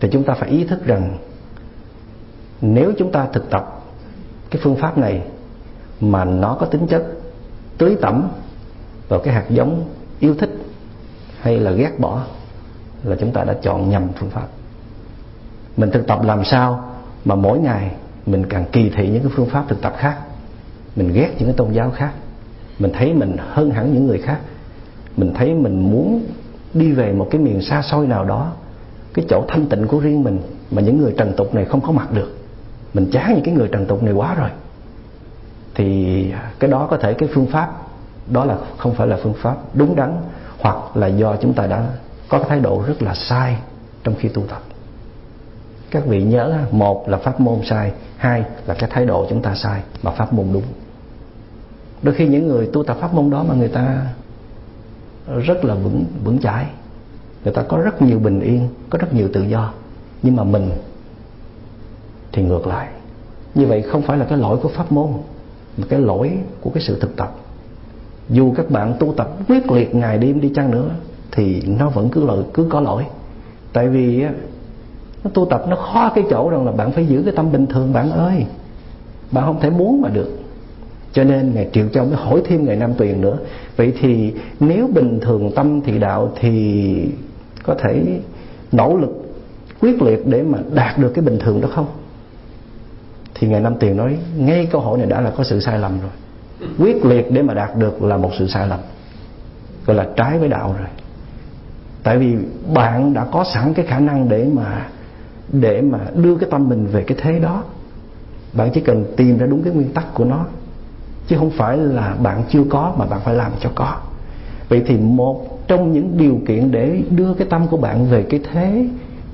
thì chúng ta phải ý thức rằng nếu chúng ta thực tập cái phương pháp này mà nó có tính chất tưới tẩm vào cái hạt giống yêu thích hay là ghét bỏ, là chúng ta đã chọn nhầm phương pháp mình thực tập làm sao mà mỗi ngày mình càng kỳ thị những cái phương pháp thực tập khác. Mình ghét những cái tôn giáo khác. Mình thấy mình hơn hẳn những người khác. Mình thấy mình muốn đi về một cái miền xa xôi nào đó, cái chỗ thanh tịnh của riêng mình mà những người trần tục này không có mặt được. Mình chán những cái người trần tục này quá rồi. Thì cái đó có thể cái phương pháp, đó là không phải là phương pháp đúng đắn, hoặc là do chúng ta đã có cái thái độ rất là sai trong khi tu tập các vị nhớ một là pháp môn sai, hai là cái thái độ chúng ta sai mà pháp môn đúng. Đôi khi những người tu tập pháp môn đó mà người ta rất là vững vững chãi, người ta có rất nhiều bình yên, có rất nhiều tự do, nhưng mà mình thì ngược lại. Như vậy không phải là cái lỗi của pháp môn, mà cái lỗi của cái sự thực tập. Dù các bạn tu tập quyết liệt ngày đêm đi chăng nữa thì nó vẫn cứ lỗi, cứ có lỗi. Tại vì nó tu tập, nó khó cái chỗ rằng là bạn phải giữ cái tâm bình thường bạn ơi. Bạn không thể muốn mà được. Cho nên ngài triệu châu mới hỏi thêm ngài nam tuyền nữa. Vậy thì nếu bình thường tâm thì đạo thì có thể nỗ lực, quyết liệt để mà đạt được cái bình thường đó không? Thì ngài nam tuyền nói, ngay câu hỏi này đã là có sự sai lầm rồi. Quyết liệt để mà đạt được là một sự sai lầm, gọi là trái với đạo rồi. Tại vì bạn đã có sẵn cái khả năng để mà để mà đưa cái tâm mình về cái thế đó. Bạn chỉ cần tìm ra đúng cái nguyên tắc của nó, chứ không phải là bạn chưa có mà bạn phải làm cho có. Vậy thì một trong những điều kiện để đưa cái tâm của bạn về cái thế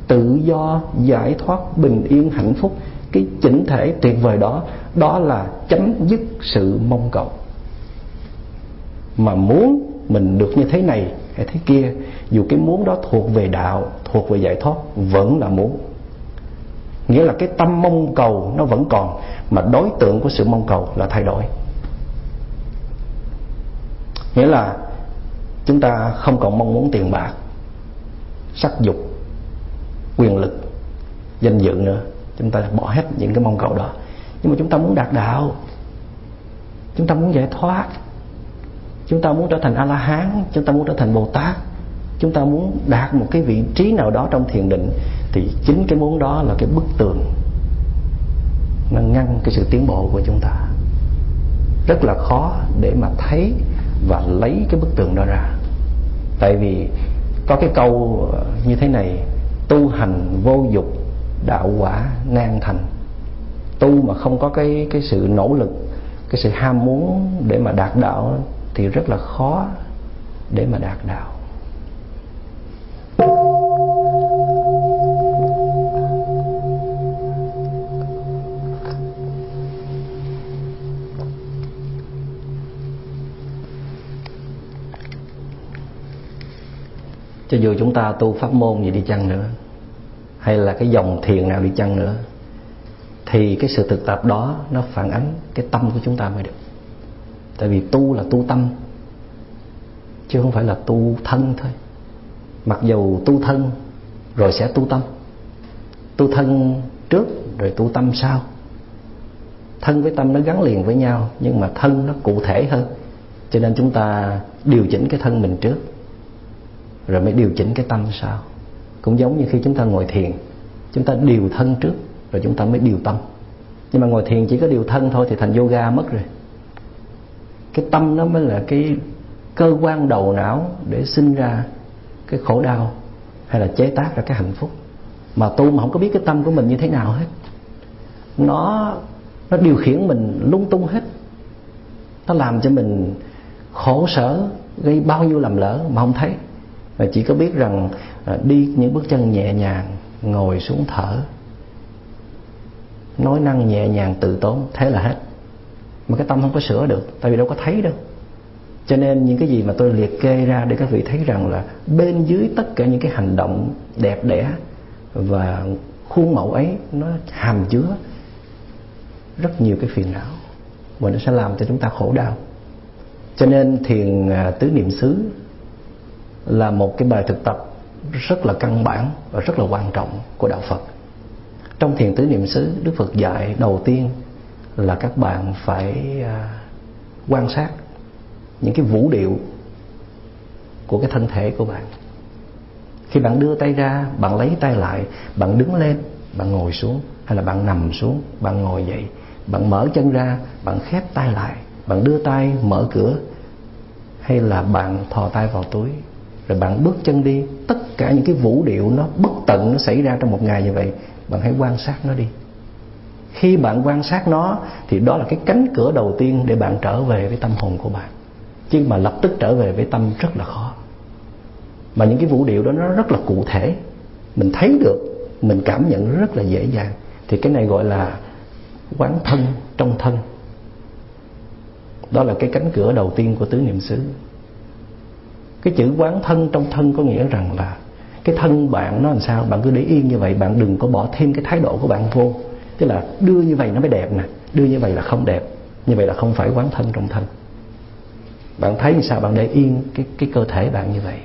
tự do, giải thoát, bình yên, hạnh phúc, cái chỉnh thể tuyệt vời đó đó là chấm dứt sự mong cầu. Mà muốn mình được như thế này hay thế kia, dù cái muốn đó thuộc về đạo, thuộc về giải thoát, vẫn là muốn nghĩa là cái tâm mong cầu nó vẫn còn, mà đối tượng của sự mong cầu là thay đổi. Nghĩa là chúng ta không còn mong muốn tiền bạc, sắc dục, quyền lực, danh dự nữa. Chúng ta bỏ hết những cái mong cầu đó. Nhưng mà chúng ta muốn đạt đạo. Chúng ta muốn giải thoát. Chúng ta muốn trở thành a la hán chúng ta muốn trở thành bồ tát chúng ta muốn đạt một cái vị trí nào đó trong thiền định thì chính cái muốn đó là cái bức tường nó ngăn cái sự tiến bộ của chúng ta. Rất là khó để mà thấy và lấy cái bức tường đó ra. Tại vì có cái câu ờ, như thế này, tu hành vô dục, đạo quả nan thành. Tu mà không có cái cái sự nỗ lực, cái sự ham muốn để mà đạt đạo thì rất là khó để mà đạt đạo. Cho dù chúng ta tu pháp môn gì đi chăng nữa, hay là cái dòng thiền nào đi chăng nữa, thì cái sự thực tập đó nó phản ánh cái tâm của chúng ta mới được. Tại vì tu là tu tâm, chứ không phải là tu thân thôi. Mặc dù tu thân rồi sẽ tu tâm, tu thân trước rồi tu tâm sau. Thân với tâm nó gắn liền với nhau, nhưng mà thân nó cụ thể hơn. Cho nên chúng ta điều chỉnh cái thân mình trước rồi mới điều chỉnh cái tâm sau cũng giống như khi chúng ta ngồi thiền, chúng ta điều thân trước, rồi chúng ta mới điều tâm. Nhưng mà ngồi thiền chỉ có điều thân thôi thì thành yoga mất rồi. Cái tâm nó mới là cái cơ quan đầu não để sinh ra cái khổ đau hay là chế tác ra cái hạnh phúc. Mà tu mà không có biết cái tâm của mình như thế nào hết. Nó nó điều khiển mình lung tung hết. Nó làm cho mình khổ sở, gây bao nhiêu lầm lỡ mà không thấy và chỉ có biết rằng à, đi những bước chân nhẹ nhàng, ngồi xuống thở. Nói năng nhẹ nhàng từ tốn, thế là hết. Mà cái tâm không có sửa được, tại vì đâu có thấy đâu. Cho nên những cái gì mà tôi liệt kê ra để các vị thấy rằng là bên dưới tất cả những cái hành động đẹp đẽ và khuôn mẫu ấy, nó hàm chứa rất nhiều cái phiền não và nó sẽ làm cho chúng ta khổ đau. Cho nên thiền à, tứ niệm xứ là một cái bài thực tập rất là căn bản và rất là quan trọng của đạo Phật. Trong thiền tứ niệm xứ, Đức Phật dạy đầu tiên là các bạn phải à, quan sát những cái vũ điệu của cái thân thể của bạn. Khi bạn đưa tay ra, bạn lấy tay lại, bạn đứng lên, bạn ngồi xuống, hay là bạn nằm xuống, bạn ngồi dậy, bạn mở chân ra, bạn khép tay lại, bạn đưa tay mở cửa, hay là bạn thò tay vào túi rồi bạn bước chân đi, tất cả những cái vũ điệu nó bất tận nó xảy ra trong một ngày như vậy, bạn hãy quan sát nó đi. Khi bạn quan sát nó, thì đó là cái cánh cửa đầu tiên để bạn trở về với tâm hồn của bạn. Chứ mà lập tức trở về với tâm rất là khó. Mà những cái vũ điệu đó nó rất là cụ thể. Mình thấy được, mình cảm nhận rất là dễ dàng. Thì cái này gọi là quán thân trong thân. Đó là cái cánh cửa đầu tiên của tứ niệm xứ cái chữ quán thân trong thân có nghĩa rằng là cái thân bạn nó làm sao? Bạn cứ để yên như vậy, bạn đừng có bỏ thêm cái thái độ của bạn vô. Tức là đưa như vậy nó mới đẹp nè, đưa như vậy là không đẹp, như vậy là không phải quán thân trong thân. Bạn thấy như sao? Bạn để yên cái cái cơ thể bạn như vậy.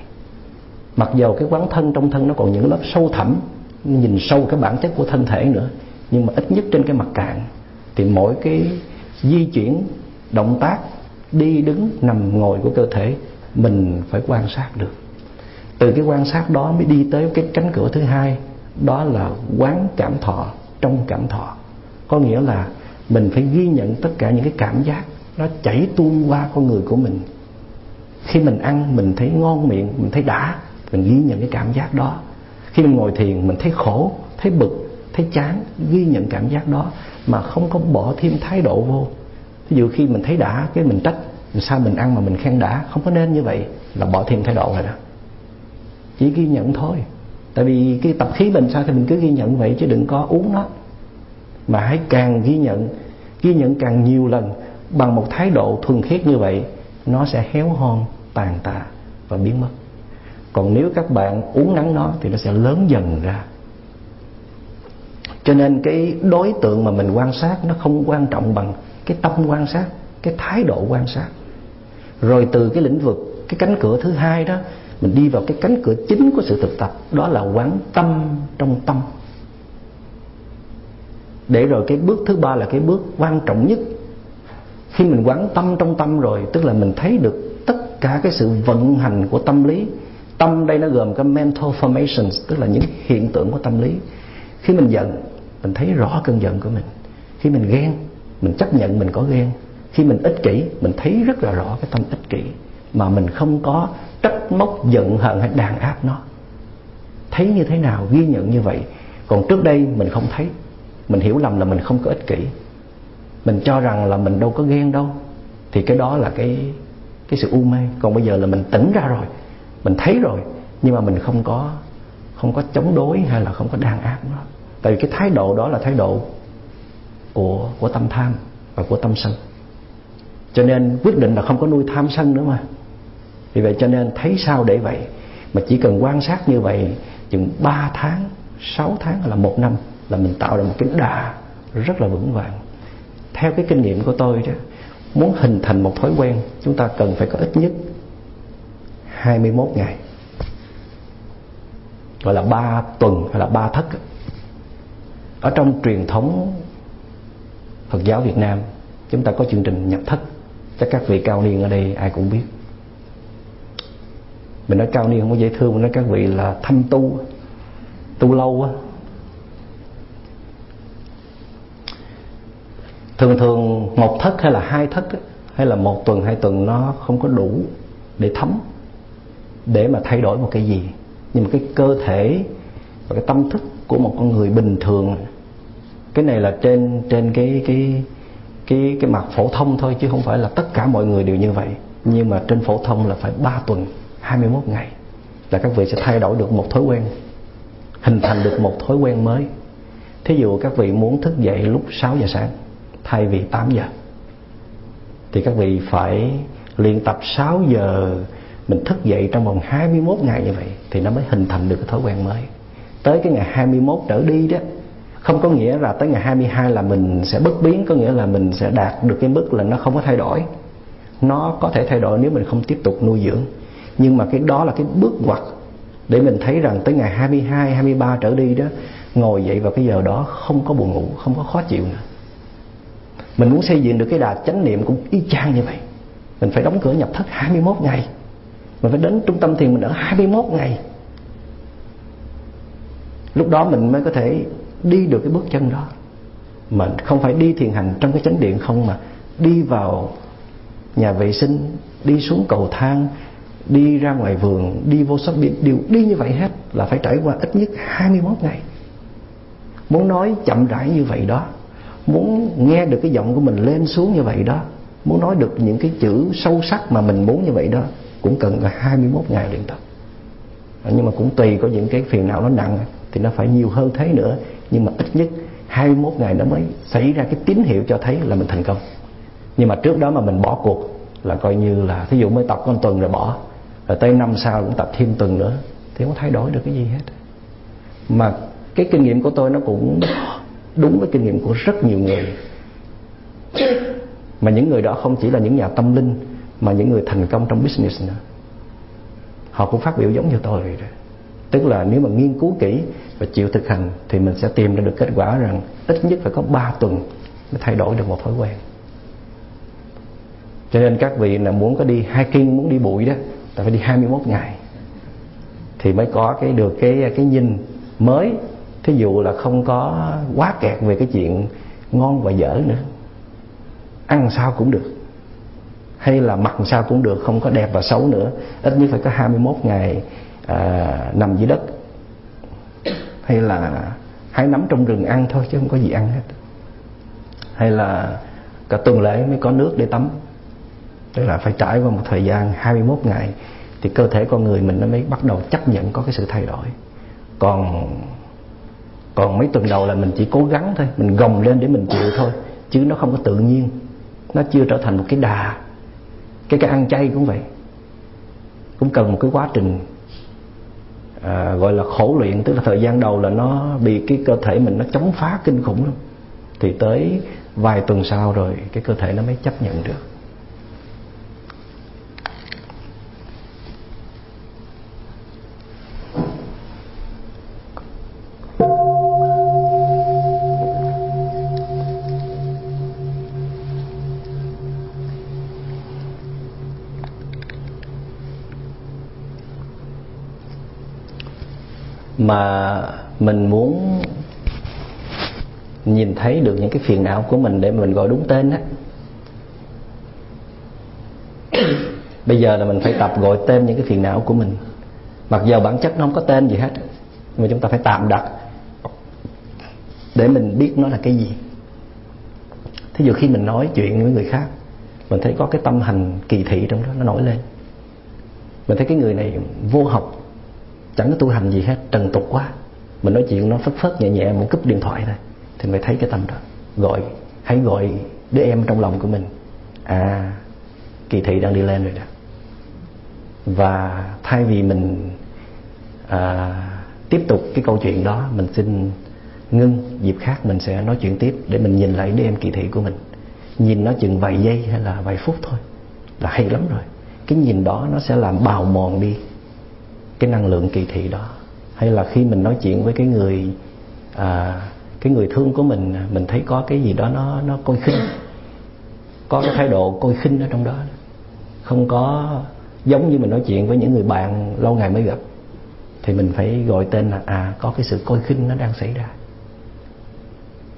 Mặc dầu cái quán thân trong thân nó còn những lớp sâu thẳm, nhìn sâu cái bản chất của thân thể nữa, nhưng mà ít nhất trên cái mặt cạn, thì mỗi cái di chuyển, động tác, đi đứng, nằm ngồi của cơ thể mình phải quan sát được. Từ cái quan sát đó mới đi tới cái cánh cửa thứ hai, đó là quán cảm thọ, trong cảm thọ. Có nghĩa là mình phải ghi nhận tất cả những cái cảm giác nó chảy tuôn qua con người của mình. Khi mình ăn, mình thấy ngon miệng, mình thấy đã, mình ghi nhận cái cảm giác đó. Khi mình ngồi thiền, mình thấy khổ, thấy bực, thấy chán, ghi nhận cảm giác đó mà không có bỏ thêm thái độ vô. Ví dụ khi mình thấy đã, cái mình trách sao mình ăn mà mình khen đã, không có nên như vậy là bỏ thêm thái độ rồi đó. Chỉ ghi nhận thôi. Tại vì cái tập khí mình sao thì mình cứ ghi nhận vậy chứ đừng có uống nó. Mà hãy càng ghi nhận ghi nhận càng nhiều lần bằng một thái độ thuần khiết như vậy, nó sẽ héo hon, tàn tạ và biến mất. Còn nếu các bạn uống nắng nó thì nó sẽ lớn dần ra. Cho nên cái đối tượng mà mình quan sát nó không quan trọng bằng cái tâm quan sát, cái thái độ quan sát rồi từ cái lĩnh vực, cái cánh cửa thứ hai đó, mình đi vào cái cánh cửa chính của sự thực tập, đó là quán tâm trong tâm. Để rồi cái bước thứ ba là cái bước quan trọng nhất. Khi mình quán tâm trong tâm rồi, tức là mình thấy được tất cả cái sự vận hành của tâm lý. Tâm đây nó gồm cái mental formations, tức là những hiện tượng của tâm lý. Khi mình giận, mình thấy rõ cơn giận của mình. Khi mình ghen, mình chấp nhận mình có ghen khi mình ích kỷ, mình thấy rất là rõ cái tâm ích kỷ, mà mình không có trách móc, giận hờn hay đàn áp nó. Thấy như thế nào, ghi nhận như vậy, còn trước đây mình không thấy. Mình hiểu lầm là mình không có ích kỷ. Mình cho rằng là mình đâu có ghen đâu, thì cái đó là cái cái sự u mê. Còn bây giờ là mình tỉnh ra rồi, mình thấy rồi, nhưng mà mình không có không có chống đối hay là không có đàn áp nó. Tại vì cái thái độ đó là thái độ của của tâm tham và của tâm sân cho nên quyết định là không có nuôi tham sân nữa mà. Vì vậy cho nên thấy sao để vậy? Mà chỉ cần quan sát như vậy, chừng 3 tháng 6 tháng hay là một năm là mình tạo ra một cái đà rất là vững vàng. Theo cái kinh nghiệm của tôi đó, muốn hình thành một thói quen, chúng ta cần phải có ít nhất 21 ngày. Gọi là ba tuần hay là ba thất ở trong truyền thống Phật giáo Việt Nam, chúng ta có chương trình nhập thất chắc các vị cao niên ở đây ai cũng biết. Mình nói cao niên không có dễ thương, mình nói các vị là thâm tu tu lâu á. Thường thường một thất hay là hai thất hay là một tuần, hai tuần nó không có đủ để thấm, để mà thay đổi một cái gì. Nhưng mà cái cơ thể và cái tâm thức của một con người bình thường, cái này là trên trên cái cái cái cái mặt phổ thông thôi chứ không phải là tất cả mọi người đều như vậy. Nhưng mà trên phổ thông là phải 3 tuần 21 ngày là các vị sẽ thay đổi được một thói quen, hình thành được một thói quen mới. Thí dụ các vị muốn thức dậy lúc 6 giờ sáng, thay vì 8 giờ, thì các vị phải luyện tập 6 giờ mình thức dậy trong vòng 21 ngày như vậy thì nó mới hình thành được cái thói quen mới. Tới cái ngày 21 trở đi đó không có nghĩa là tới ngày 22 là mình sẽ bất biến có nghĩa là mình sẽ đạt được cái mức là nó không có thay đổi. Nó có thể thay đổi nếu mình không tiếp tục nuôi dưỡng. Nhưng mà cái đó là cái bước ngoặt để mình thấy rằng tới ngày 22, 23 trở đi đó ngồi dậy vào cái giờ đó không có buồn ngủ, không có khó chịu nữa. Mình muốn xây dựng được cái đà chánh niệm cũng y chang như vậy. Mình phải đóng cửa nhập thất 21 ngày. Mình phải đến trung tâm thiền mình ở 21 ngày. Lúc đó mình mới có thể đi được cái bước chân đó. Mà không phải đi thiền hành trong cái chánh điện không mà đi vào nhà vệ sinh, đi xuống cầu thang, đi ra ngoài vườn, đi vô shop đều đi như vậy hết là phải trải qua ít nhất 21 ngày. Muốn nói chậm rãi như vậy đó, muốn nghe được cái giọng của mình lên xuống như vậy đó, muốn nói được những cái chữ sâu sắc mà mình muốn như vậy đó, cũng cần là 21 ngày luyện tập. Nhưng mà cũng tùy có những cái phiền não nó nặng thì nó phải nhiều hơn thế nữa. Nhưng mà ít nhất 21 ngày nó mới xảy ra cái tín hiệu cho thấy là mình thành công. Nhưng mà trước đó mà mình bỏ cuộc là coi như là thí dụ mới tập con tuần rồi bỏ, rồi tới năm sau cũng tập thêm tuần nữa thì không thay đổi được cái gì hết. Mà cái kinh nghiệm của tôi nó cũng đúng với kinh nghiệm của rất nhiều người. Mà những người đó không chỉ là những nhà tâm linh, mà những người thành công trong business nữa. Họ cũng phát biểu giống như tôi vậy đó tức là nếu mà nghiên cứu kỹ và chịu thực hành thì mình sẽ tìm ra được kết quả rằng ít nhất phải có 3 tuần mới thay đổi được một thói quen. Cho nên các vị là muốn có đi hiking, muốn đi bụi đó, ta phải đi 21 ngày. Thì mới có cái được cái cái nhìn mới. Thí dụ là không có quá kẹt về cái chuyện ngon và dở nữa. Ăn sao cũng được. Hay là mặc sao cũng được, không có đẹp và xấu nữa. Ít nhất phải có 21 ngày à, nằm dưới đất. Hay là hái nắm trong rừng ăn thôi chứ không có gì ăn hết. Hay là cả tuần lễ mới có nước để tắm. Tức là phải trải qua một thời gian 21 ngày thì cơ thể con người mình nó mới bắt đầu chấp nhận có cái sự thay đổi. Còn còn mấy tuần đầu là mình chỉ cố gắng thôi mình gồng lên để mình chịu thôi chứ nó không có tự nhiên. Nó chưa trở thành một cái đà. Cái cái ăn chay cũng vậy. Cũng cần một cái quá trình à, gọi là khổ luyện tức là thời gian đầu là nó bị cái cơ thể mình nó chống phá kinh khủng lắm. Thì tới vài tuần sau rồi cái cơ thể nó mới chấp nhận được. Mà mình muốn nhìn thấy được những cái phiền não của mình để mình gọi đúng tên á. Bây giờ là mình phải tập gọi tên những cái phiền não của mình. Mặc dù bản chất nó không có tên gì hết mà chúng ta phải tạm đặt để mình biết nó là cái gì. Thí dụ khi mình nói chuyện với người khác, mình thấy có cái tâm hành kỳ thị trong đó nó nổi lên. Mình thấy cái người này vô học chẳng có tu hành gì hết trần tục quá. Mình nói chuyện nó phất phất nhẹ nhẹ một cúp điện thoại thôi. Thì mới thấy cái tâm đó. Gọi hãy gọi đứa em trong lòng của mình. À kỳ thị đang đi lên rồi đó. Và thay vì mình à, tiếp tục cái câu chuyện đó mình xin ngưng dịp khác mình sẽ nói chuyện tiếp để mình nhìn lại đứa em kỳ thị của mình. Nhìn nó chừng vài giây hay là vài phút thôi là hay lắm rồi. Cái nhìn đó nó sẽ làm bào mòn đi cái năng lượng kỳ thị đó. Hay là khi mình nói chuyện với cái người à, cái người thương của mình mình thấy có cái gì đó nó nó coi khinh. Có cái thái độ coi khinh ở trong đó. Không có giống như mình nói chuyện với những người bạn lâu ngày mới gặp. Thì mình phải gọi tên là à có cái sự coi khinh nó đang xảy ra.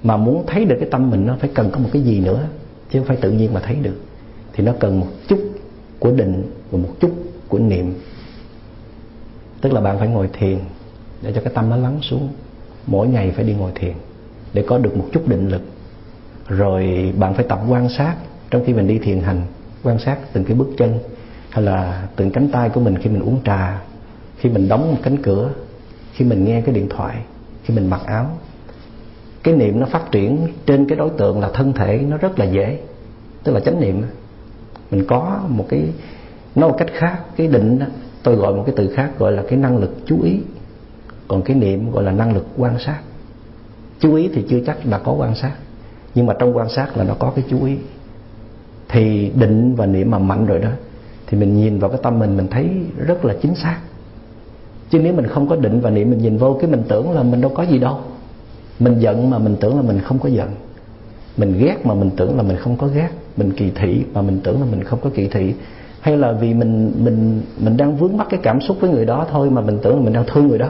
Mà muốn thấy được cái tâm mình nó phải cần có một cái gì nữa chứ không phải tự nhiên mà thấy được. Thì nó cần một chút của định và một chút của niệm tức là bạn phải ngồi thiền để cho cái tâm nó lắng xuống. Mỗi ngày phải đi ngồi thiền để có được một chút định lực. Rồi bạn phải tập quan sát. Trong khi mình đi thiền hành quan sát từng cái bước chân hay là từng cánh tay của mình khi mình uống trà khi mình đóng một cánh cửa khi mình nghe cái điện thoại khi mình mặc áo. Cái niệm nó phát triển trên cái đối tượng là thân thể nó rất là dễ. Tức là chánh niệm mình có một cái nói một cách khác cái định đó, tôi gọi một cái từ khác gọi là cái năng lực chú ý. Còn cái niệm gọi là năng lực quan sát. Chú ý thì chưa chắc là có quan sát. Nhưng mà trong quan sát là nó có cái chú ý. Thì định và niệm mà mạnh rồi đó, thì mình nhìn vào cái tâm mình mình thấy rất là chính xác. Chứ nếu mình không có định và niệm, mình nhìn vô cái mình tưởng là mình đâu có gì đâu. Mình giận mà mình tưởng là mình không có giận. Mình ghét mà mình tưởng là mình không có ghét. Mình kỳ thị mà mình tưởng là mình không có kỳ thị hay là vì mình mình mình đang vướng mắc cái cảm xúc với người đó thôi mà mình tưởng là mình đang thương người đó.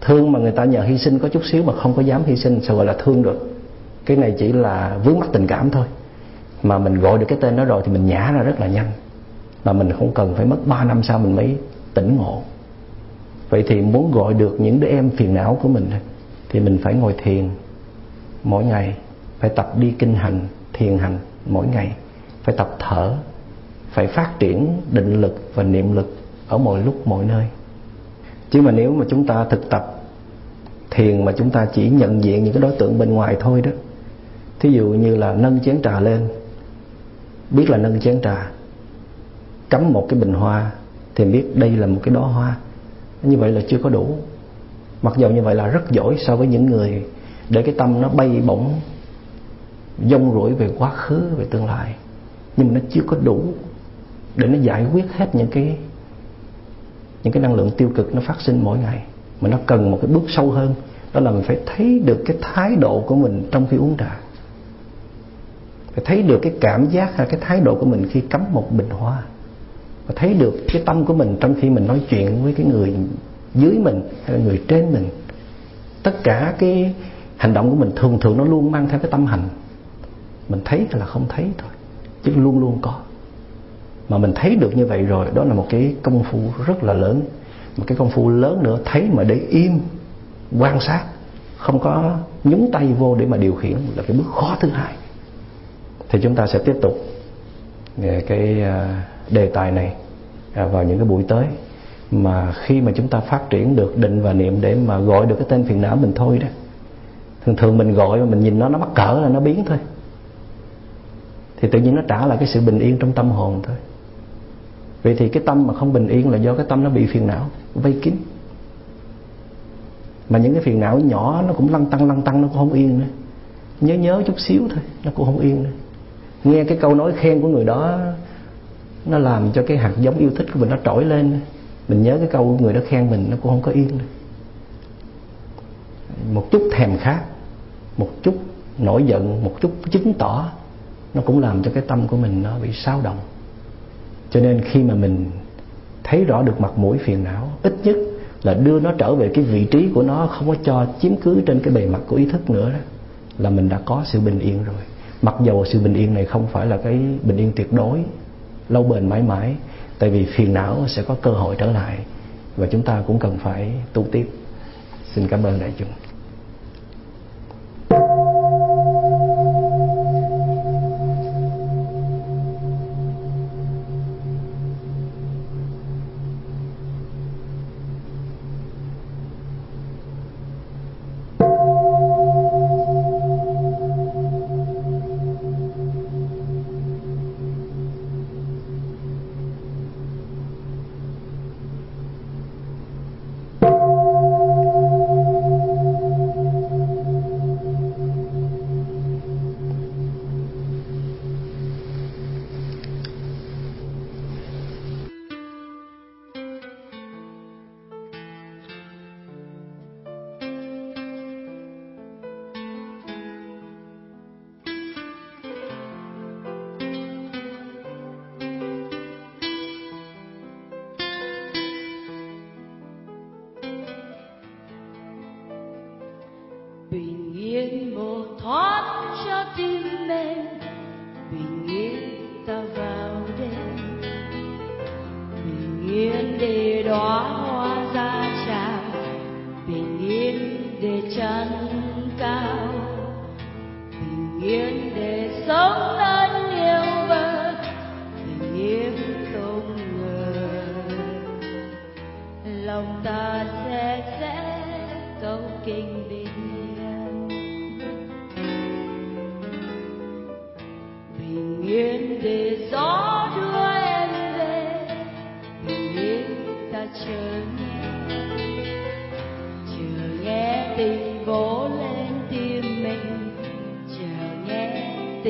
Thương mà người ta nhờ hy sinh có chút xíu mà không có dám hy sinh, sao gọi là thương được. Cái này chỉ là vướng mắc tình cảm thôi. Mà mình gọi được cái tên đó rồi thì mình nhả ra rất là nhanh. Mà mình không cần phải mất 3 năm sau mình mới tỉnh ngộ. Vậy thì muốn gọi được những đứa em phiền não của mình thì mình phải ngồi thiền. Mỗi ngày phải tập đi kinh hành, thiền hành mỗi ngày. Phải tập thở phải phát triển định lực và niệm lực ở mọi lúc, mọi nơi. Chứ mà nếu mà chúng ta thực tập thiền mà chúng ta chỉ nhận diện những cái đối tượng bên ngoài thôi đó, thí dụ như là nâng chén trà lên, biết là nâng chén trà, cắm một cái bình hoa thì biết đây là một cái đóa hoa. Như vậy là chưa có đủ. Mặc dù như vậy là rất giỏi so với những người để cái tâm nó bay bổng, dông rủi về quá khứ, về tương lai. Nhưng mà nó chưa có đủ để nó giải quyết hết những cái những cái năng lượng tiêu cực nó phát sinh mỗi ngày. Mà nó cần một cái bước sâu hơn, đó là mình phải thấy được cái thái độ của mình trong khi uống trà. Phải thấy được cái cảm giác hay cái thái độ của mình khi cắm một bình hoa. Và thấy được cái tâm của mình trong khi mình nói chuyện với cái người dưới mình hay là người trên mình. Tất cả cái hành động của mình thường thường nó luôn mang theo cái tâm hành. Mình thấy là không thấy thôi, chứ luôn luôn có mà mình thấy được như vậy rồi, đó là một cái công phu rất là lớn. Một cái công phu lớn nữa, thấy mà để im, quan sát, không có nhúng tay vô để mà điều khiển là cái bước khó thứ hai. Thì chúng ta sẽ tiếp tục à, cái à, đề tài này à, vào những cái buổi tới. Mà khi mà chúng ta phát triển được định và niệm để mà gọi được cái tên phiền não mình thôi đó, thường thường mình gọi mà mình nhìn nó nó mắc cỡ là nó biến thôi. Thì tự nhiên nó trả lại cái sự bình yên trong tâm hồn thôi vậy thì cái tâm mà không bình yên là do cái tâm nó bị phiền não, vây kín. Mà những cái phiền não nhỏ nó cũng lăn tăng lăn tăng nó cũng không yên nữa. Nhớ nhớ chút xíu thôi, nó cũng không yên nữa. Nghe cái câu nói khen của người đó, nó làm cho cái hạt giống yêu thích của mình nó trỗi lên. Mình nhớ cái câu người đó khen mình, nó cũng không có yên nữa. một chút thèm khát, một chút nổi giận, một chút chứng tỏ, nó cũng làm cho cái tâm của mình nó bị sao động cho nên khi mà mình thấy rõ được mặt mũi phiền não, ít nhất là đưa nó trở về cái vị trí của nó, không có cho chiếm cứ trên cái bề mặt của ý thức nữa đó, là mình đã có sự bình yên rồi. Mặc dầu sự bình yên này không phải là cái bình yên tuyệt đối, lâu bền mãi mãi, tại vì phiền não sẽ có cơ hội trở lại và chúng ta cũng cần phải tu tiếp. Xin cảm ơn đại chúng.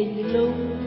Nghe tình